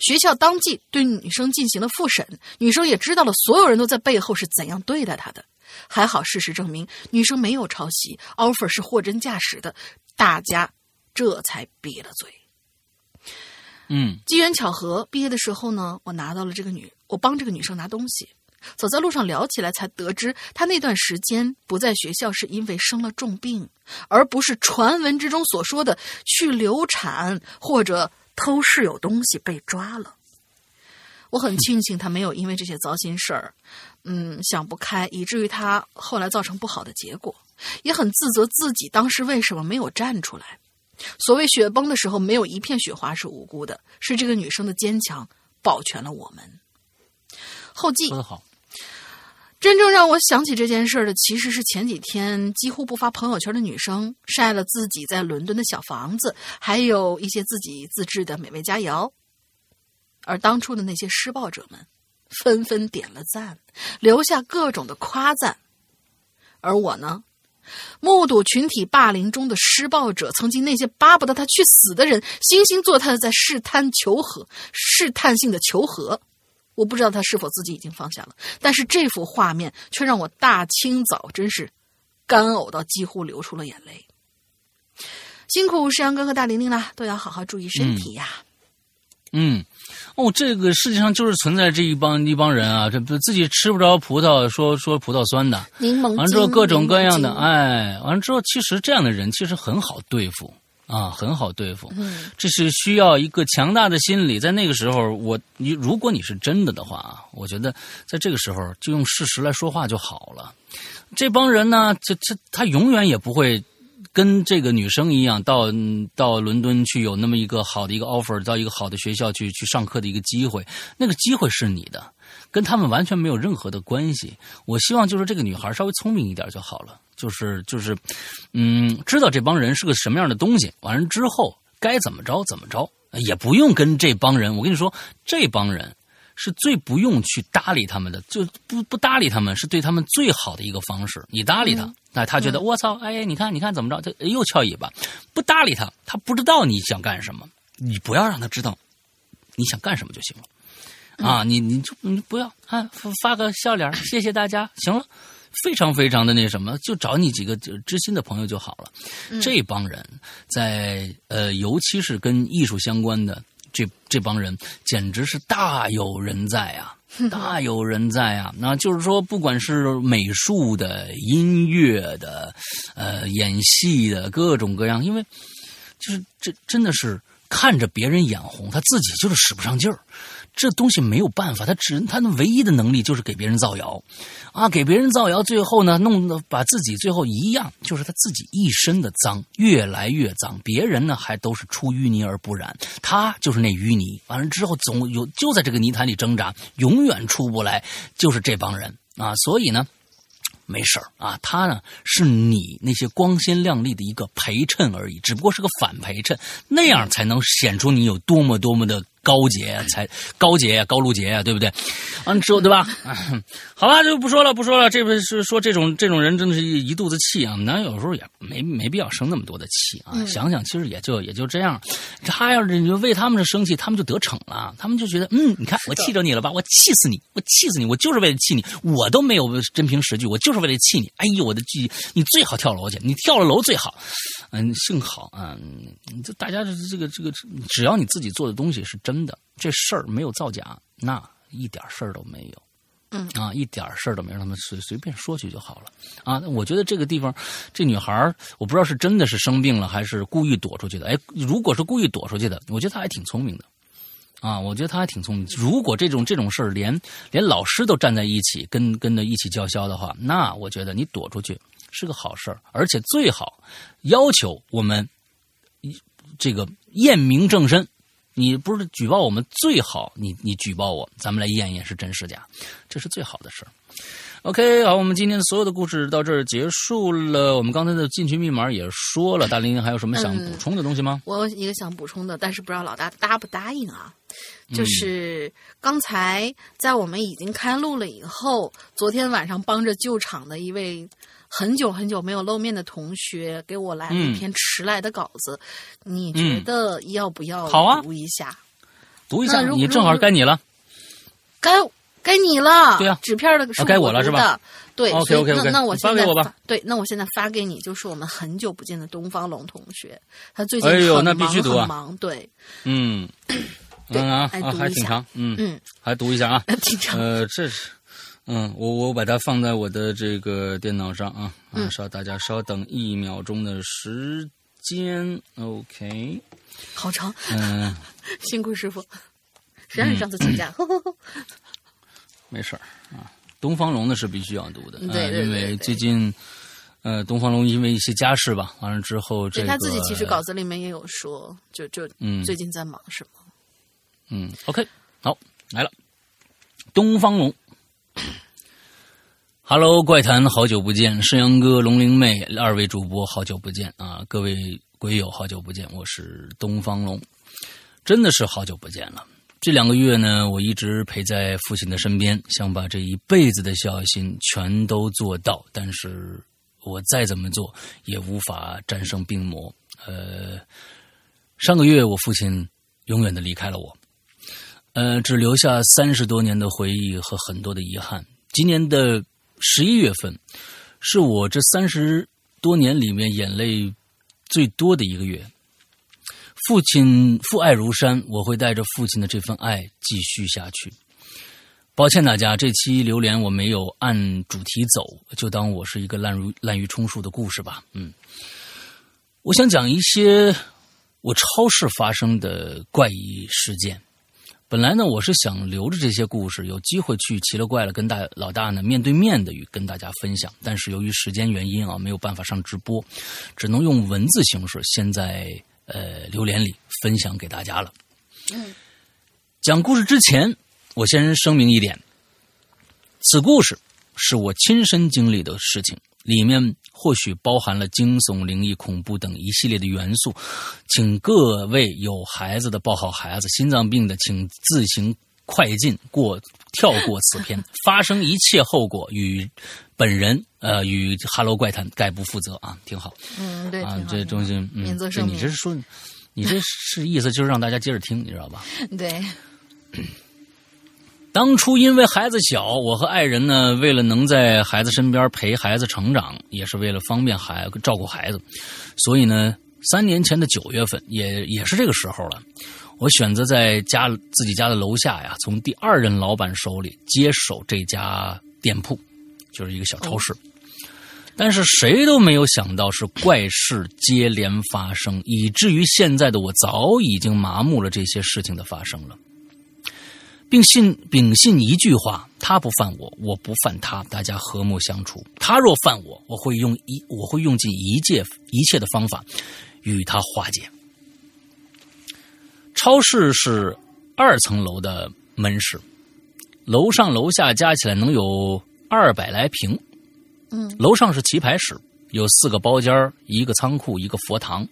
学校当即对女生进行了复审，女生也知道了所有人都在背后是怎样对待她的。还好，事实证明女生没有抄袭，offer 是货真价实的，大家这才闭了嘴。嗯机缘巧合，毕业的时候呢，我拿到了这个女，我帮这个女生拿东西。走在路上聊起来，才得知她那段时间不在学校是因为生了重病，而不是传闻之中所说的去流产或者偷室友东西被抓了。我很庆幸她没有因为这些糟心事儿，嗯，想不开，以至于她后来造成不好的结果，也很自责自己当时为什么没有站出来。所谓雪崩的时候，没有一片雪花是无辜的，是这个女生的坚强保全了我们。后记说好。真正让我想起这件事儿的，其实是前几天几乎不发朋友圈的女生晒了自己在伦敦的小房子，还有一些自己自制的美味佳肴。而当初的那些施暴者们，纷纷点了赞，留下各种的夸赞。而我呢，目睹群体霸凌中的施暴者，曾经那些巴不得他去死的人，惺惺作态的在试探求和，试探性的求和。我不知道他是否自己已经放下了，但是这幅画面却让我大清早真是干呕到几乎流出了眼泪。辛苦石阳哥和大玲玲啦，都要好好注意身体呀。嗯，哦，这个世界上就是存在这一帮一帮人啊，这不自己吃不着葡萄说说葡萄酸的，柠檬完了之后各种各样的，精哎，完了之后其实这样的人其实很好对付啊，很好对付。嗯，这是需要一个强大的心理，在那个时候，我你如果你是真的的话啊，我觉得在这个时候就用事实来说话就好了。这帮人呢，这这他永远也不会跟这个女生一样到到伦敦去有那么一个好的一个 offer，到一个好的学校去去上课的一个机会，那个机会是你的，跟他们完全没有任何的关系。我希望就是这个女孩稍微聪明一点就好了，就是就是，嗯，知道这帮人是个什么样的东西，完了之后该怎么着怎么着，也不用跟这帮人。我跟你说，这帮人是最不用去搭理他们的，就不不搭理他们是对他们最好的一个方式。你搭理他，那、他觉得我操，哎，你看你看怎么着，他又翘尾巴；不搭理他，他不知道你想干什么。你不要让他知道你想干什么就行了。啊，你你就你不要啊，发发个笑脸，谢谢大家，行了。非常非常的那什么，就找你几个知心的朋友就好了。这帮人在呃，尤其是跟艺术相关的这这帮人，简直是大有人在啊，大有人在啊！那就是说，不管是美术的、音乐的、呃，演戏的各种各样，因为就是这真的是看着别人眼红，他自己就是使不上劲儿。这东西没有办法，他只他的唯一的能力就是给别人造谣，啊，给别人造谣，最后呢，弄得把自己最后一样，就是他自己一身的脏，越来越脏，别人呢还都是出淤泥而不染，他就是那淤泥，完了之后总有就在这个泥潭里挣扎，永远出不来，就是这帮人啊，所以呢。没事儿啊，他呢是你那些光鲜亮丽的一个陪衬而已，只不过是个反陪衬，那样才能显出你有多么多么的高洁，才高洁呀，高露洁呀，对不对？完之后对吧？好吧，就不说了，不说了。这不是说这种这种人真的是一一肚子气啊？那有时候也没没必要生那么多的气啊。想想其实也就也就这样。他要是你为他们这生气，他们就得逞了，他们就觉得嗯，你看我气着你了吧？我气死你，我气死你，我就是为了气你，我都没有真凭实据，我就是。为了气你，哎呦我的记你最好跳楼去，你跳了楼最好。嗯，幸好啊，这大家这这个这个，只要你自己做的东西是真的，这事儿没有造假，那一点事儿都没有。嗯啊，一点事儿都没有，他们随随便说去就好了。啊，我觉得这个地方，这女孩我不知道是真的是生病了，还是故意躲出去的。哎，如果是故意躲出去的，我觉得她还挺聪明的。啊，我觉得她还挺聪明。如果这种这种事儿，连连老师都站在一起，跟跟着一起叫嚣的话，那我觉得你躲出去是个好事儿。而且最好要求我们这个验明正身。你不是举报我们，最好你你举报我，咱们来验验是真是假，这是最好的事儿。OK，好，我们今天的所有的故事到这儿结束了。我们刚才的进群密码也说了，大林还有什么想补充的东西吗？我有一个想补充的，但是不知道老大答不答应啊。就是刚才在我们已经开录了以后，昨天晚上帮着救场的一位很久很久没有露面的同学给我来了一篇迟来的稿子，你觉得要不要读一下？读一下，如你正好该你了。该该你了，对啊纸片的是啊该我了是吧？对 OK，OK，OK，那那我发现在给我吧发对，那我现在发给你，就是我们很久不见的东方龙同学，他最近哎呦很忙那必须读啊很忙，对，嗯，对嗯啊啊，来读一下还挺长，嗯嗯，还读一下啊。挺长。呃，这是，嗯，我我把它放在我的这个电脑上啊，啊，嗯稍大家稍等一秒钟的时间，OK，好长，嗯，辛苦师傅，谁让你上次请假？没事儿啊。东方龙呢是必须要读的，对呃因为最近，呃，东方龙因为一些家事吧，完了之后这他自己其实稿子里面也有说，就就嗯最近在忙什么？嗯，OK，好，来了，东方龙。Hello，怪谈，好久不见，盛阳哥、龙灵妹二位主播，好久不见啊！各位鬼友，好久不见，我是东方龙，真的是好久不见了。这两个月呢，我一直陪在父亲的身边，想把这一辈子的孝心全都做到，但是我再怎么做也无法战胜病魔。呃，上个月我父亲永远的离开了我，呃，只留下三十多年的回忆和很多的遗憾。今年的十一月份，是我这三十多年里面眼泪最多的一个月。父亲父爱如山，我会带着父亲的这份爱继续下去。抱歉大家，这期榴莲我没有按主题走，就当我是一个滥竽滥竽充数的故事吧。嗯，我想讲一些我超市发生的怪异事件。本来呢，我是想留着这些故事，有机会去奇了怪了跟大老大呢面对面的与跟大家分享。但是由于时间原因啊，没有办法上直播，只能用文字形式先在呃榴莲里分享给大家了。嗯，讲故事之前，我先声明一点：此故事是我亲身经历的事情，里面或许包含了惊悚、灵异、恐怖等一系列的元素，请各位有孩子的抱好孩子，心脏病的请自行快进过跳过此片，发生一切后果与本人呃与《哈喽怪谈》概不负责啊，挺好。嗯，对，啊这东西嗯，这你这是说，你这是意思就是让大家接着听，你知道吧？对，当初因为孩子小，我和爱人呢，为了能在孩子身边陪孩子成长，也是为了方便孩照顾孩子，所以呢，三年前的九月份，也也是这个时候了，我选择在家自己家的楼下呀，从第二任老板手里接手这家店铺，就是一个小超市。但是谁都没有想到是怪事接连发生，以至于现在的我早已经麻木了这些事情的发生了。并信秉信一句话：他不犯我，我不犯他，大家和睦相处。他若犯我，我会用一我会用尽一切一切的方法与他化解。超市是二层楼的门市，楼上楼下加起来能有二百来平。嗯，楼上是棋牌室，有四个包间一个仓库，一个佛堂。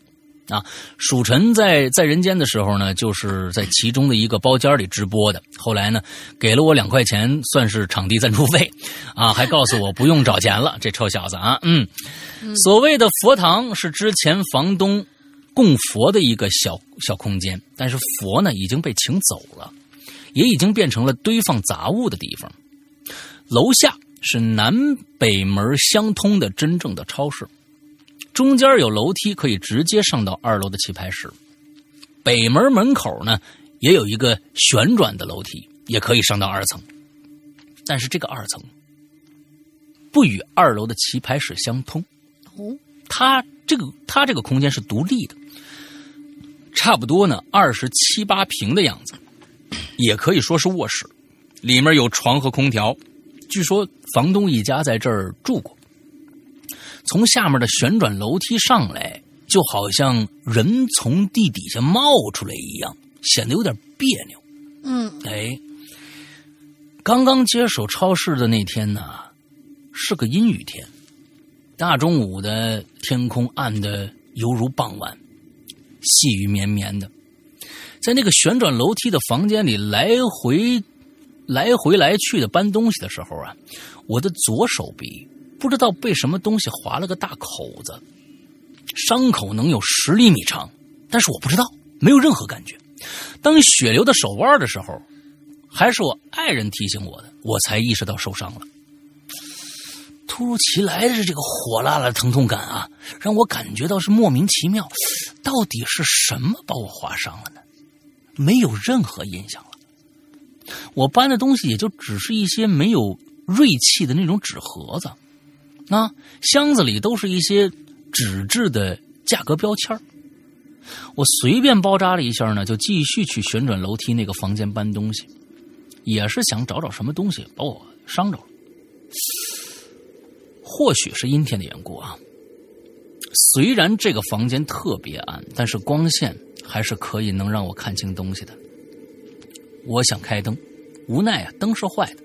啊，蜀臣在在人间的时候呢，就是在其中的一个包间里直播的。后来呢，给了我两块钱，算是场地赞助费，啊，还告诉我不用找钱了。这臭小子啊，嗯，所谓的佛堂是之前房东供佛的一个小小空间，但是佛呢已经被请走了，也已经变成了堆放杂物的地方。楼下是南北门相通的真正的超市。中间有楼梯可以直接上到二楼的棋牌室，北门门口呢也有一个旋转的楼梯，也可以上到二层。但是这个二层不与二楼的棋牌室相通，哦，它这个它这个空间是独立的，差不多呢二十七八平的样子，也可以说是卧室，里面有床和空调。据说房东一家在这儿住过。从下面的旋转楼梯上来，就好像人从地底下冒出来一样，显得有点别扭。嗯，哎，刚刚接手超市的那天呢，是个阴雨天，大中午的天空暗的犹如傍晚，细雨绵绵的。在那个旋转楼梯的房间里来回、来回来去的搬东西的时候啊，我的左手臂不知道被什么东西划了个大口子，伤口能有十厘米长，但是我不知道，没有任何感觉。当血流到手腕的时候，还是我爱人提醒我的，我才意识到受伤了。突如其来的这个火辣辣的疼痛感啊，让我感觉到是莫名其妙。到底是什么把我划伤了呢？没有任何印象了。我搬的东西也就只是一些没有锐气的那种纸盒子，那箱子里都是一些纸质的价格标签我随便包扎了一下呢，就继续去旋转楼梯那个房间搬东西，也是想找找什么东西把我伤着了。或许是阴天的缘故啊。虽然这个房间特别暗，但是光线还是可以能让我看清东西的。我想开灯，无奈啊，灯是坏的。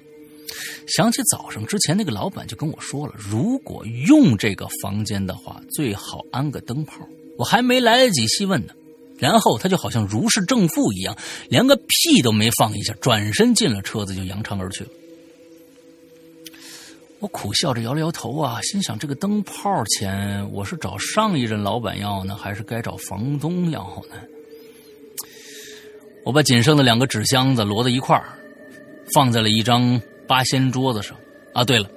想起早上之前那个老板就跟我说了，如果用这个房间的话，最好安个灯泡。我还没来得及细问呢，然后他就好像如释重负一样，连个屁都没放一下，转身进了车子就扬长而去了。我苦笑着摇了摇头啊，心想这个灯泡钱我是找上一任老板要呢，还是该找房东要呢？我把仅剩的两个纸箱子摞在一块儿，放在了一张八仙桌子上。啊，对了，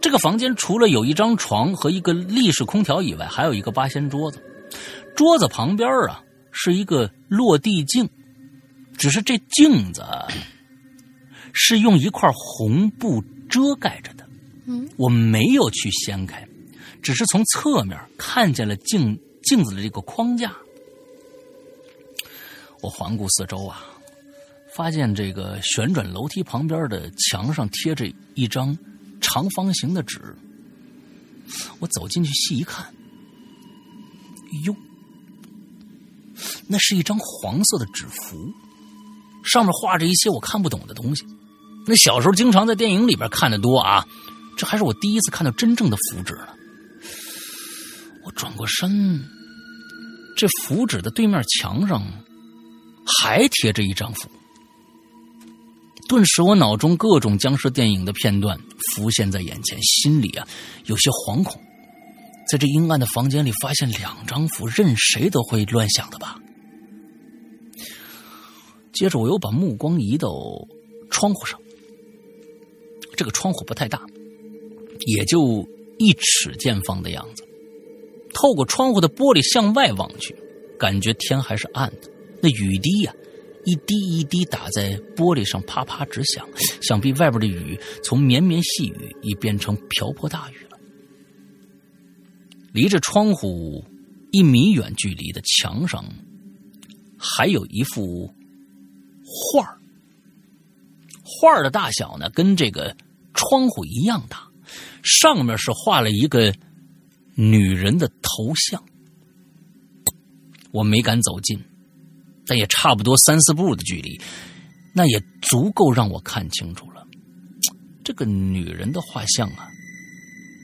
这个房间除了有一张床和一个立式空调以外，还有一个八仙桌子。桌子旁边啊是一个落地镜，只是这镜子 是用一块红布遮盖着的。嗯，我没有去掀开，只是从侧面看见了镜镜子的这个框架。我环顾四周啊，发现这个旋转楼梯旁边的墙上贴着一张长方形的纸。我走进去细一看，哟，那是一张黄色的纸符，上面画着一些我看不懂的东西。那小时候经常在电影里边看的多啊，这还是我第一次看到真正的符纸呢。我转过身，这符纸的对面墙上还贴着一张符，顿时我脑中各种僵尸电影的片段浮现在眼前，心里啊有些惶恐。在这阴暗的房间里发现两张符，任谁都会乱想的吧。接着我又把目光移到窗户上，这个窗户不太大，也就一尺见方的样子。透过窗户的玻璃向外望去，感觉天还是暗的。那雨滴呀、一滴一滴打在玻璃上，啪啪直响。想必外边的雨从绵绵细雨已变成瓢泼大雨了。离着窗户一米远距离的墙上，还有一幅画儿。画儿的大小呢，跟这个窗户一样大，上面是画了一个女人的头像。我没敢走近，但也差不多三四步的距离，那也足够让我看清楚了。这个女人的画像啊，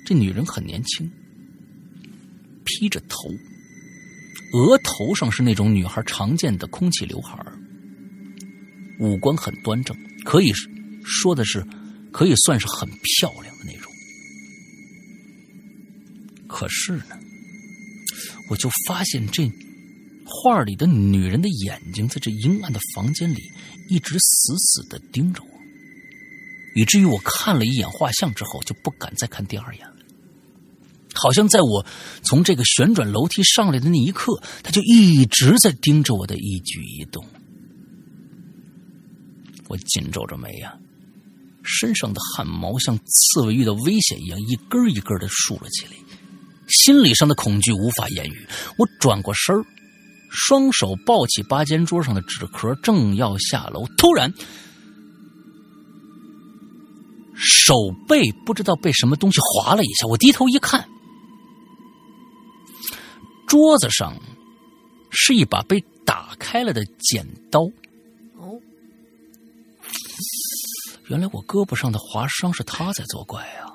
这女人很年轻，披着头，额头上是那种女孩常见的空气刘海儿五官很端正，可以说的是，可以算是很漂亮的那种。可是呢，我就发现这画里的女人的眼睛在这阴暗的房间里一直死死的盯着我，以至于我看了一眼画像之后就不敢再看第二眼了。好像在我从这个旋转楼梯上来的那一刻，他就一直在盯着我的一举一动。我紧皱着眉呀、身上的汗毛像刺猬遇到危险一样，一根一根的竖了起来，心理上的恐惧无法言语。我转过身儿双手抱起八间桌上的纸壳，正要下楼，突然手背不知道被什么东西划了一下，我低头一看，桌子上是一把被打开了的剪刀。哦，原来我胳膊上的划伤是他在作怪啊！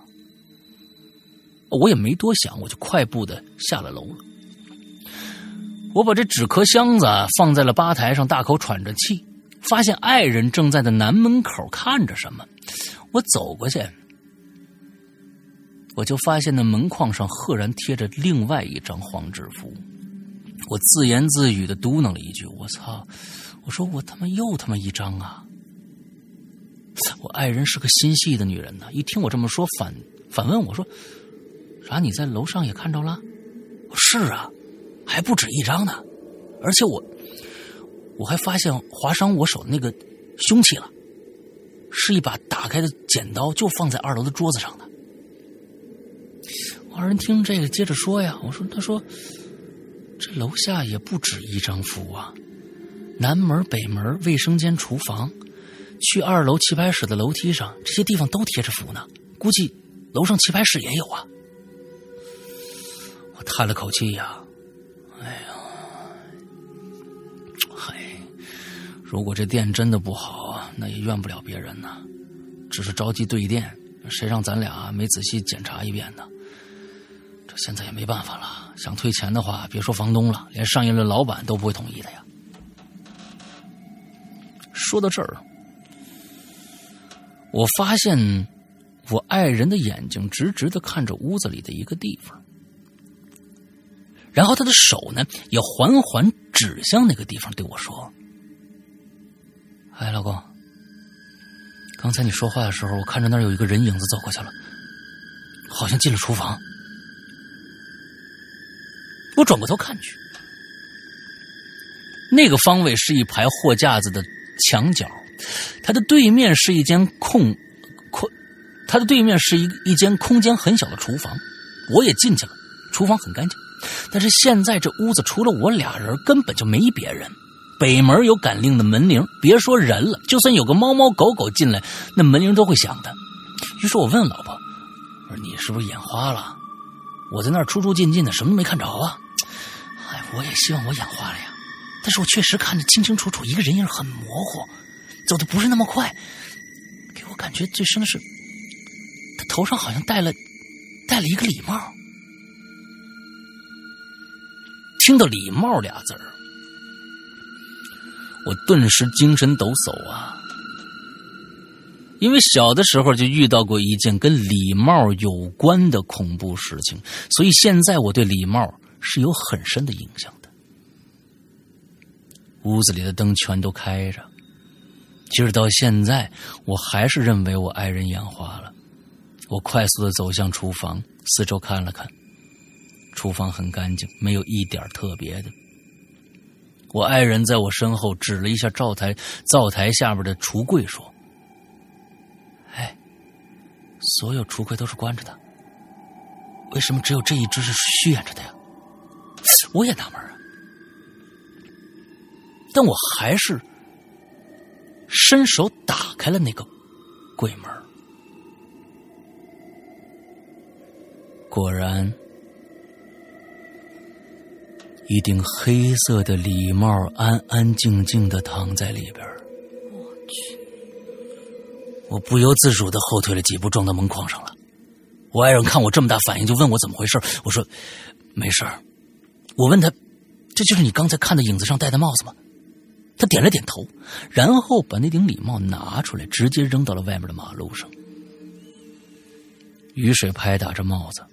我也没多想，我就快步的下了楼了。我把这纸壳箱子放在了吧台上，大口喘着气，发现爱人正在的南门口看着什么。我走过去，我就发现那门框上赫然贴着另外一张黄纸符。我自言自语的嘟囔了一句：“我操！”我说：“我他妈又他妈一张啊！”我爱人是个心细的女人呢，一听我这么说，反反问我说：“啥？你在楼上也看着了？”是啊，还不止一张呢，而且我我还发现划伤我手的那个凶器了，是一把打开的剪刀，就放在二楼的桌子上的。我二人听这个，接着说呀，我说：“他说这楼下也不止一张符啊，南门、北门、卫生间、厨房。”去二楼棋牌室的楼梯上，这些地方都贴着符呢。估计楼上棋牌室也有啊。我叹了口气呀，如果这店真的不好，那也怨不了别人呢。只是着急对店，谁让咱俩没仔细检查一遍呢？这现在也没办法了。想退钱的话，别说房东了，连上一任老板都不会同意的呀。说到这儿。我发现，我爱人的眼睛直直的看着屋子里的一个地方，然后他的手呢也缓缓指向那个地方，对我说：“哎，老公，刚才你说话的时候，我看着那儿有一个人影子走过去了，好像进了厨房。”我转过头看去，那个方位是一排货架子的墙角。它的对面是一间空空，它的对面是一一间空间很小的厨房，我也进去了。厨房很干净，但是现在这屋子除了我俩人，根本就没别人。北门有感应的门铃，别说人了，就算有个猫猫狗狗进来，那门铃都会响的。于是我问老婆：“我说你是不是眼花了？我在那儿出出进进的，什么都没看着啊。”哎，我也希望我眼花了呀，但是我确实看得清清楚楚，一个人影很模糊。走的不是那么快，给我感觉最深的是，他头上好像戴了戴了一个礼帽。听到“礼帽”俩字儿，我顿时精神抖擞啊！因为小的时候就遇到过一件跟礼帽有关的恐怖事情，所以现在我对礼帽是有很深的印象的。屋子里的灯全都开着，其实到现在我还是认为我爱人眼花了。我快速的走向厨房，四周看了看，厨房很干净，没有一点特别的。我爱人在我身后指了一下灶台灶台下边的橱柜，说：“哎，所有橱柜都是关着的，为什么只有这一只是虚掩着的呀？”我也纳闷啊，但我还是伸手打开了那个柜门。果然，一顶黑色的礼帽安安静静的躺在里边。我去！我不由自主的后退了几步，撞到门框上了。我爱人看我这么大反应，就问我怎么回事。我说：“没事儿。”我问他：“这就是你刚才看的影子上戴的帽子吗？”他点了点头，然后把那顶礼帽拿出来，直接扔到了外面的马路上。雨水拍打着帽子。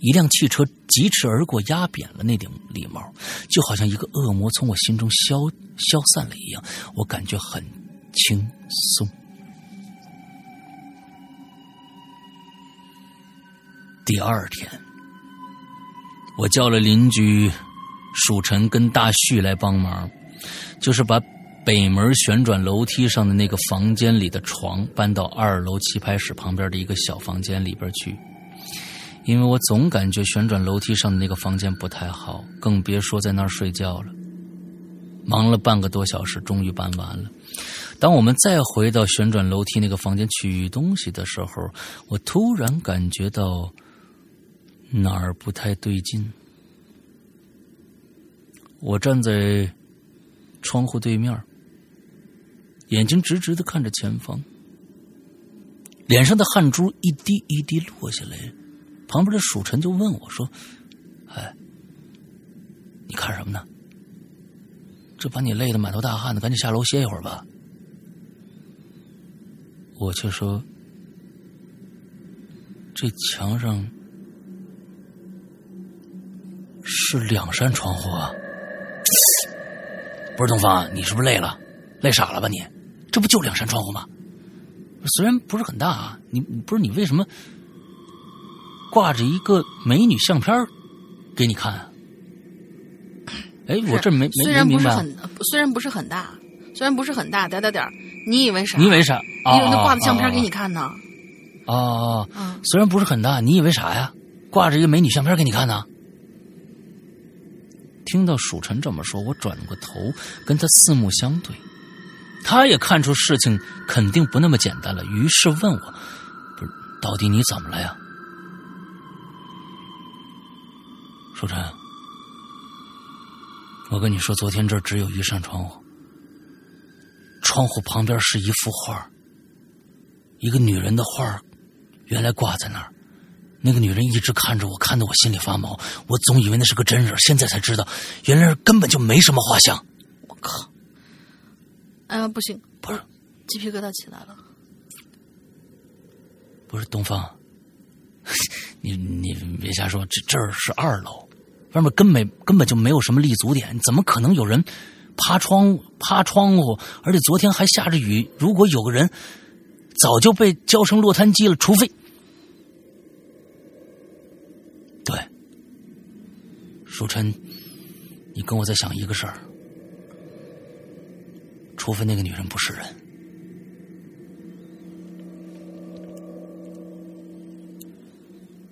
一辆汽车疾驰而过，压扁了那顶礼帽，就好像一个恶魔从我心中消消散了一样，我感觉很轻松。第二天，我叫了邻居蜀晨跟大旭来帮忙，就是把北门旋转楼梯上的那个房间里的床搬到二楼棋牌室旁边的一个小房间里边去。因为我总感觉旋转楼梯上的那个房间不太好，更别说在那儿睡觉了。忙了半个多小时，终于搬完了。当我们再回到旋转楼梯那个房间取东西的时候，我突然感觉到哪儿不太对劲。我站在窗户对面，眼睛直直的看着前方，脸上的汗珠一滴一滴落下来。旁边的蜀臣就问我说：“哎，你看什么呢？这把你累得满头大汗的，赶紧下楼歇一会儿吧。”我却说：“这墙上是两扇窗户啊！不是东方，你是不是累了？累傻了吧你？这不就两扇窗户吗？虽然不是很大啊，你不是你为什么？”挂着一个美女相片给你看。哎，我这没没没明白。虽然不是很大，虽然不是很大，点点点你以为啥？你以为啥？你以为他挂的相片给你看呢？哦，虽然不是很大，你以为啥呀？挂着一个美女相片给你看呢？听到蜀臣这么说，我转过头跟他四目相对，他也看出事情肯定不那么简单了，于是问我：“不是，到底你怎么了呀？”书晨，我跟你说，昨天这儿只有一扇窗户，窗户旁边是一幅画，一个女人的画，原来挂在那儿，那个女人一直看着我，看得我心里发毛。我总以为那是个真人，现在才知道，原来根本就没什么画像。我靠！哎呀，不行，不是，鸡皮疙瘩起来了。不是东方，你你别瞎说，这这儿是二楼。外面根本根本就没有什么立足点，怎么可能有人趴窗趴窗户？而且昨天还下着雨，如果有个人，早就被浇成落汤鸡了。除非，对，舒晨，你跟我在想一个事儿，除非那个女人不是人。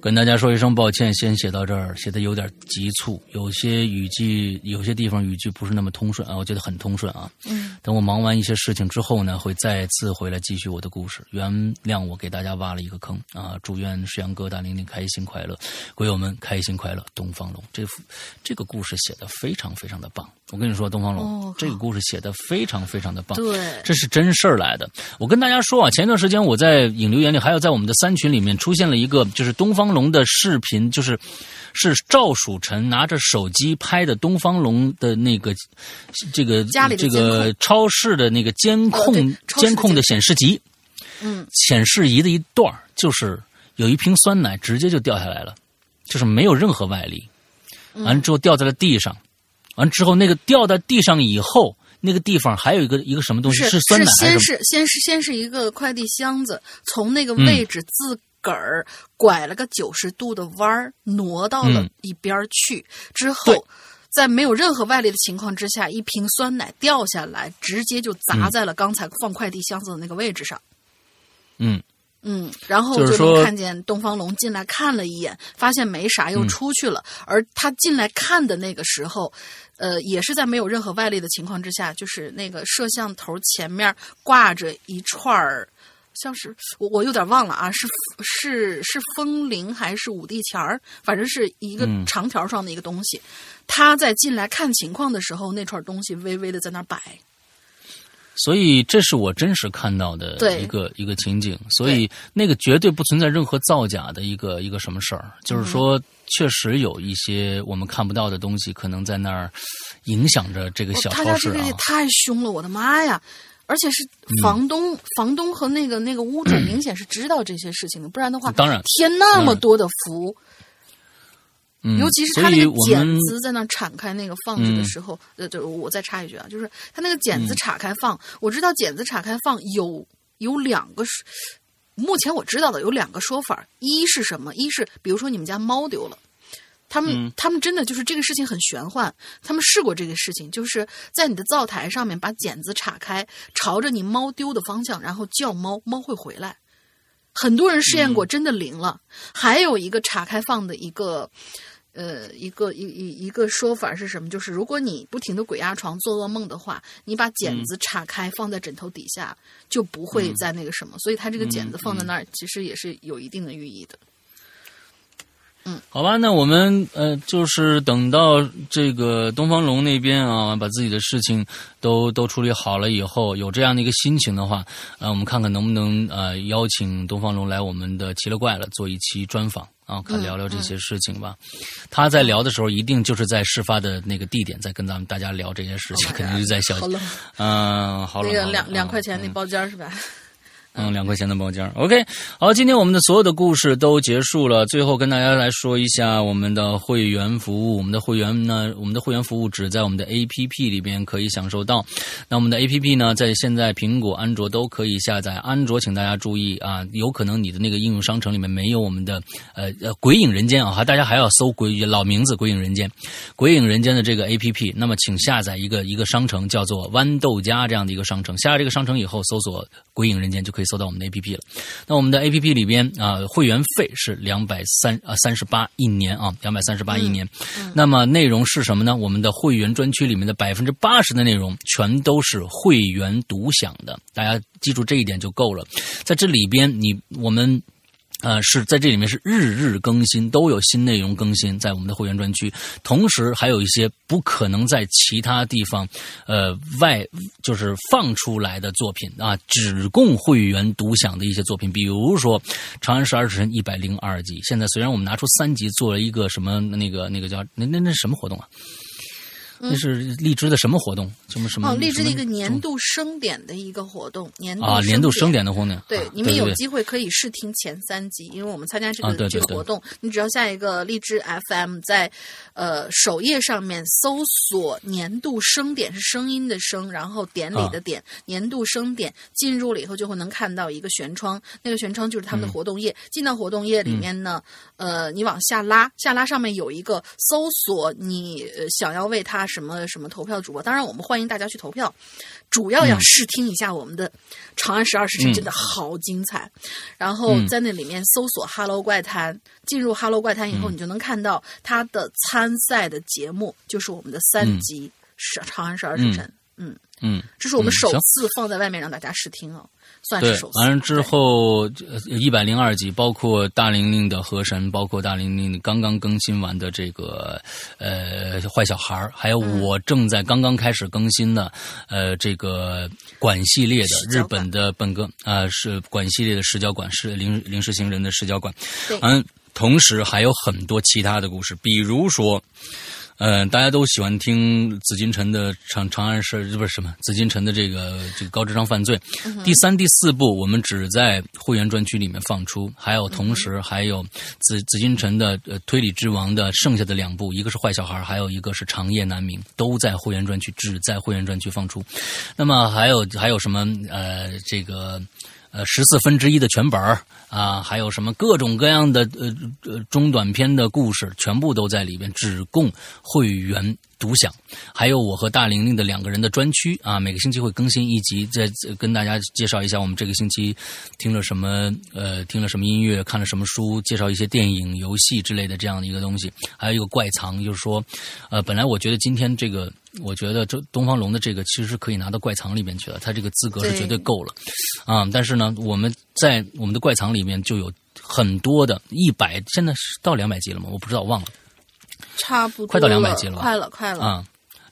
跟大家说一声抱歉，先写到这儿，写的有点急促，有些语句，有些地方语句不是那么通顺啊，我觉得很通顺啊。嗯。等我忙完一些事情之后呢，会再次回来继续我的故事。原谅我给大家挖了一个坑啊！祝愿石阳哥大玲玲开心快乐，鬼友们开心快乐。东方龙，这这个故事写的非常非常的棒。我跟你说，东方龙这个故事写的非常非常的棒。对，这是真事儿来的。我跟大家说啊，前段时间我在引流眼里，还有在我们的三群里面出现了一个，就是东方。龙的视频就是是赵曙晨拿着手机拍的东方龙的那个这个家里这个超市的那个监控监控的显示集，嗯。显示仪的一段儿就是有一瓶酸奶直接就掉下来了，就是没有任何外力，完了之后掉在了地上，完了之后那个掉在地上以后，那个地方还有一个一个什么东西是酸奶还先？是先是先是一个快递箱子从那个位置自个儿拐了个九十度的弯儿，挪到了嗯一边儿去，之后。在没有任何外力的情况之下，一瓶酸奶掉下来，直接就砸在了刚才放快递箱子的那个位置上。嗯嗯，然后就看见东方龙进来看了一眼，发现没啥，嗯又出去了。而他进来看的那个时候，呃，也是在没有任何外力的情况之下，就是那个摄像头前面挂着一串儿，像是我我有点忘了啊，是是是风铃还是五帝钱儿，反正是一个嗯长条状的一个东西。他在进来看情况的时候，那串东西微微的在那儿摆。所以这是我真实看到的一个一个情景，所以那个绝对不存在任何造假的一个一个什么事儿，就是说确实有一些我们看不到的东西，可能在那儿影响着这个小超市啊家这个也。太凶了，我的妈呀！而且是房东，房东和那个那个屋主明显是知道这些事情的，不然的话，当然添那么多的福，嗯，尤其是他那个剪子在那铲开那个放着的时候，呃，就我再插一句啊，就是他那个剪子岔开放，我知道剪子岔开放有有两个是，目前我知道的有两个说法，一是什么？一是比如说你们家猫丢了。他们、他们真的就是这个事情很玄幻，他们试过这个事情，就是在你的灶台上面把剪子岔开，朝着你猫丢的方向，然后叫猫，猫会回来。很多人试验过，真的灵了。还有一个岔开放的一个，呃，一个一一一个说法是什么？就是如果你不停的鬼压床、做噩梦的话，你把剪子岔开放在枕头底下，就不会再那个什么。所以它这个剪子放在那儿，其实也是有一定的寓意的。好吧，那我们呃，就是等到这个东方龙那边啊，把自己的事情都都处理好了以后，有这样的一个心情的话，呃，我们看看能不能呃邀请东方龙来我们的奇了怪了做一期专访啊，看聊聊这些事情吧。他在聊的时候，一定就是在事发的那个地点，在跟咱们大家聊这些事情，肯定是在小好冷，嗯，好了，那个两两块啊钱那包间是吧？嗯，两块钱的包间。OK，好，今天我们的所有的故事都结束了。最后跟大家来说一下我们的会员服务。我们的会员呢，我们的会员服务只在我们的 APP 里边可以享受到。那我们的 APP 呢，在现在苹果、安卓都可以下载。安卓，请大家注意啊，有可能你的那个应用商城里面没有我们的呃呃《鬼影人间》啊，哈，大家还要搜鬼老名字《鬼影人间》，《鬼影人间》的这个 APP。那么，请下载一个一个商城，叫做豌豆荚这样的一个商城。下载这个商城以后，搜索《鬼影人间》就可以搜到我们的 APP 了。那我们的 APP 里边啊、会员费是两百三啊三十八一年啊，两百三十八一年。那么内容是什么呢？我们的会员专区里面的百分之八十的内容全都是会员独享的，大家记住这一点就够了。在这里边，你我们。呃，是在这里面是日日更新，都有新内容更新在我们的会员专区，同时还有一些不可能在其他地方，呃外就是放出来的作品啊，只供会员独享的一些作品，比如说《长安十二时辰》一百零二集。现在虽然我们拿出三集做了一个什么那个那个叫那那那什么活动啊？那是荔枝的什么活动？什么什么？哦，荔枝的一个年度盛典的一个活动，年度啊，年度盛典。的活动。对啊，你们有机会可以试听前三集，因为我们参加这个、这个活动，你只要下一个荔枝 FM，在呃首页上面搜索“年度盛典”，是声音的声，然后典礼啊的点，年度盛典，进入了以后就会能看到一个悬窗，那个悬窗就是他们的活动页。进到活动页里面呢，呃，你往下拉，下拉上面有一个搜索你呃想要为他什么什么投票的主播，当然我们欢迎大家去投票，主要要试听一下我们的《长安十二时辰》，真的好精彩。然后在那里面搜索 “Hello 怪谈”，进入 “Hello 怪谈”以后，你就能看到他的参赛的节目，就是我们的三集《是长安十二时辰》。嗯，嗯，这是我们首次放在外面让大家试听哦，算对是首，次。完了之后，一百零二集，包括大玲玲的河神，包括大玲玲刚刚更新完的这个呃坏小孩儿还有嗯我正在刚刚开始更新的、呃这个管系列的日本的本格啊、是管系列的视角馆是临临时行人的视角馆，嗯，同时还有很多其他的故事，比如说。呃，大家都喜欢听紫禁城的长长安市，不是什么紫禁城的这个这个高智商犯罪。第三、第四部我们只在会员专区里面放出，还有同时还有紫紫禁城的呃推理之王的剩下的两部，一个是坏小孩，还有一个是长夜难明，都在会员专区，只在会员专区放出。那么还有还有什么呃这个。呃，十四分之一的全本儿啊，还有什么各种各样的呃呃中短篇的故事，全部都在里边，只供会员独享。还有我和大玲玲的两个人的专区啊，每个星期会更新一集，再再跟大家介绍一下我们这个星期听了什么呃听了什么音乐，看了什么书，介绍一些电影、游戏之类的这样的一个东西。还有一个怪藏，就是说，呃，本来我觉得今天这个。我觉得这东方龙的这个其实是可以拿到怪藏里面去了，他这个资格是绝对够了，啊！但是呢，我们在我们的怪藏里面就有很多的，一百现在是到两百集了吗？我不知道，忘了，差不多快到两百集了吧，快了，快了啊！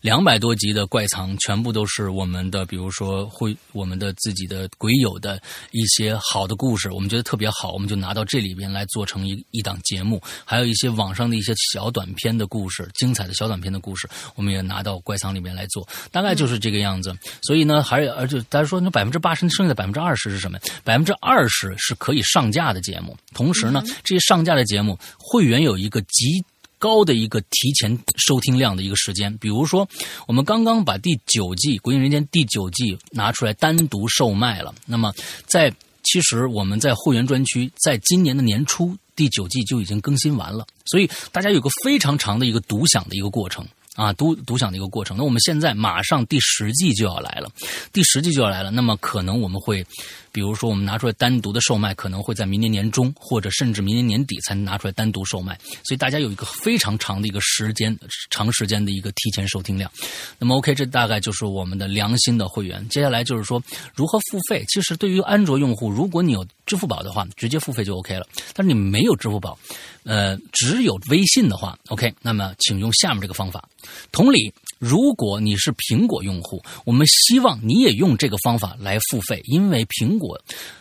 两百多集的怪藏，全部都是我们的，比如说会我们的自己的鬼友的一些好的故事，我们觉得特别好，我们就拿到这里边来做成一一档节目。还有一些网上的一些小短片的故事，精彩的小短片的故事，我们也拿到怪藏里面来做，大概就是这个样子。所以呢，还有而且大家说那百分之八十，剩下的百分之二十是什么？百分之二十是可以上架的节目，同时呢，这些上架的节目会员有一个极。高的一个提前收听量的一个时间，比如说，我们刚刚把第九季《鬼影人间》第九季拿出来单独售卖了。那么，在其实我们在会员专区，在今年的年初第九季就已经更新完了，所以大家有个非常长的一个独享的一个过程啊，独独享的一个过程。那我们现在马上第十季就要来了，第十季就要来了，那么可能我们会。比如说，我们拿出来单独的售卖，可能会在明年年中，或者甚至明年年底才能拿出来单独售卖。所以大家有一个非常长的一个时间，长时间的一个提前收听量。那么，OK，这大概就是我们的良心的会员。接下来就是说如何付费。其实对于安卓用户，如果你有支付宝的话，直接付费就 OK 了。但是你没有支付宝，呃，只有微信的话，OK，那么请用下面这个方法。同理。如果你是苹果用户，我们希望你也用这个方法来付费，因为苹果，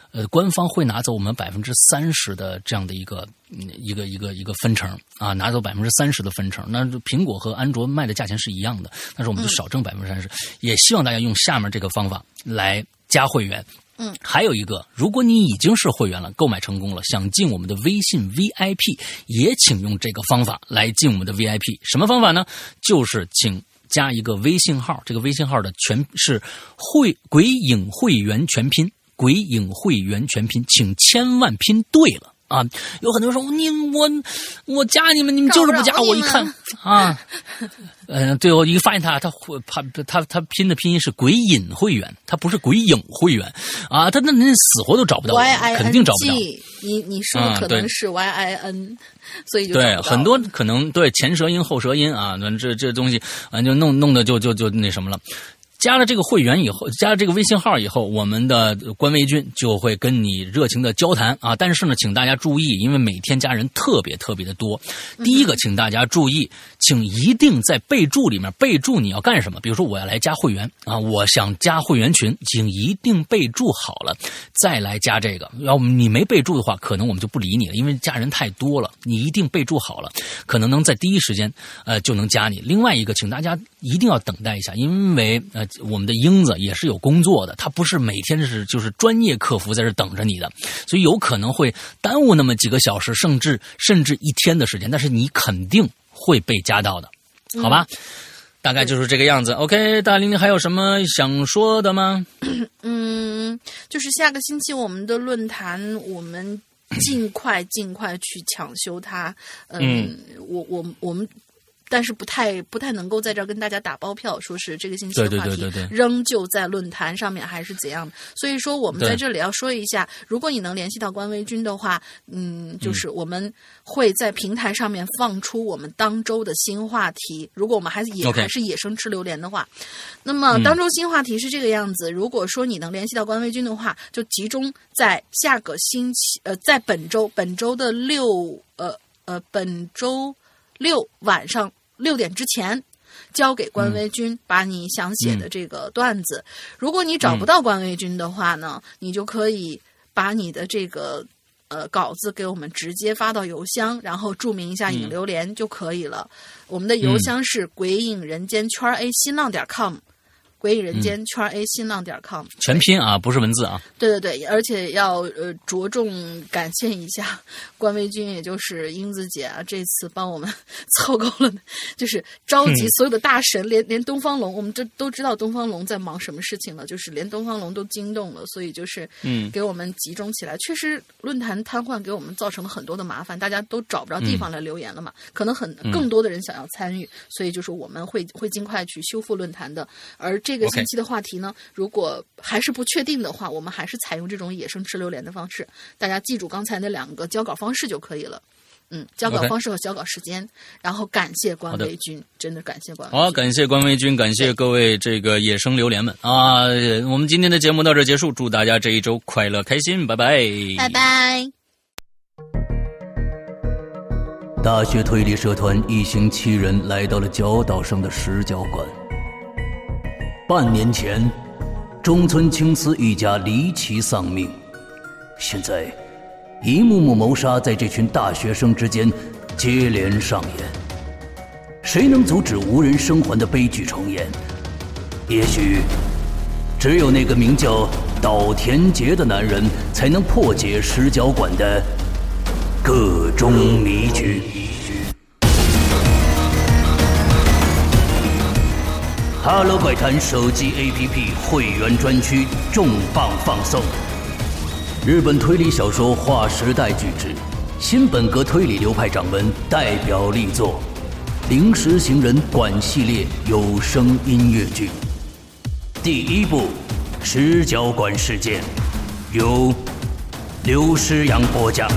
呃，官方会拿走我们百分之三十的这样的一个一个一个一个分成啊，拿走百分之三十的分成。那苹果和安卓卖的价钱是一样的，但是我们就少挣百分之三十。也希望大家用下面这个方法来加会员。嗯，还有一个，如果你已经是会员了，购买成功了，想进我们的微信 VIP，也请用这个方法来进我们的 VIP。什么方法呢？就是请。加一个微信号，这个微信号的全是会鬼影会员全拼，鬼影会员全拼，请千万拼对了。啊！有很多人说你我我加你们，你们就是不加我，一看啊，嗯，最后一发现他他会他他他拼的拼音是鬼影会员，他不是鬼影会员啊，他那那死活都找不到，肯定找不到。你你说的可能是 Y I N。所以就对很多可能对前舌音后舌音啊，那这这东西啊就弄弄的就就就那什么了。加了这个会员以后，加了这个微信号以后，我们的官微君就会跟你热情的交谈啊。但是呢，请大家注意，因为每天加人特别特别的多。第一个，请大家注意，请一定在备注里面备注你要干什么。比如说，我要来加会员啊，我想加会员群，请一定备注好了再来加这个。要你没备注的话，可能我们就不理你了，因为加人太多了。你一定备注好了，可能能在第一时间呃就能加你。另外一个，请大家一定要等待一下，因为呃。我们的英子也是有工作的，他不是每天是就是专业客服在这等着你的，所以有可能会耽误那么几个小时，甚至甚至一天的时间。但是你肯定会被加到的，好吧？大概就是这个样子。OK，大玲玲还有什么想说的吗？嗯，就是下个星期我们的论坛，我们尽快尽快去抢修它。嗯，我我我们。但是不太不太能够在这儿跟大家打包票，说是这个星期的话题仍旧在论坛上面还是怎样？所以说我们在这里要说一下，如果你能联系到关微君的话，嗯，就是我们会在平台上面放出我们当周的新话题。如果我们还也还是野生吃榴莲的话，那么当周新话题是这个样子。如果说你能联系到关微君的话，就集中在下个星期，呃，在本周本周的六呃呃本周六晚上。六点之前交给关微君，把你想写的这个段子。如果你找不到关微君的话呢，你就可以把你的这个呃稿子给我们直接发到邮箱，然后注明一下影流连就可以了。我们的邮箱是鬼影人间圈 A 新浪点 com。鬼影人间圈 A 新浪点 com 全拼啊，不是文字啊。对对对，而且要呃着重感谢一下关微君，也就是英子姐啊，这次帮我们 凑够了，就是召集所有的大神，连连东方龙，我们这都知道东方龙在忙什么事情了，就是连东方龙都惊动了，所以就是嗯。给我们集中起来。确实，论坛瘫痪给我们造成了很多的麻烦，大家都找不着地方来留言了嘛，可能很更多的人想要参与，所以就是我们会会尽快去修复论坛的，而这个星期的话题呢，如果还是不确定的话，我们还是采用这种野生吃榴莲的方式。大家记住刚才那两个交稿方式就可以了。嗯，交稿方式和交稿时间然后感谢关维君，真的感谢关维好，感谢关微君，感谢各位这个野生榴莲们啊！我们今天的节目到这结束，祝大家这一周快乐开心，拜拜，拜拜。大学推理社团一行七人来到了角岛上的石角馆。半年前，中村青司一家离奇丧命，现在，一幕幕谋杀在这群大学生之间接连上演。谁能阻止无人生还的悲剧重演？也许，只有那个名叫岛田杰的男人才能破解石角馆的各种迷局。哈喽怪谈手机 APP 会员专区重磅放送，日本推理小说划时代巨制，新本格推理流派掌门代表力作《灵石行人馆》系列有声音乐剧。第一部《石角馆事件》，由刘诗阳播讲。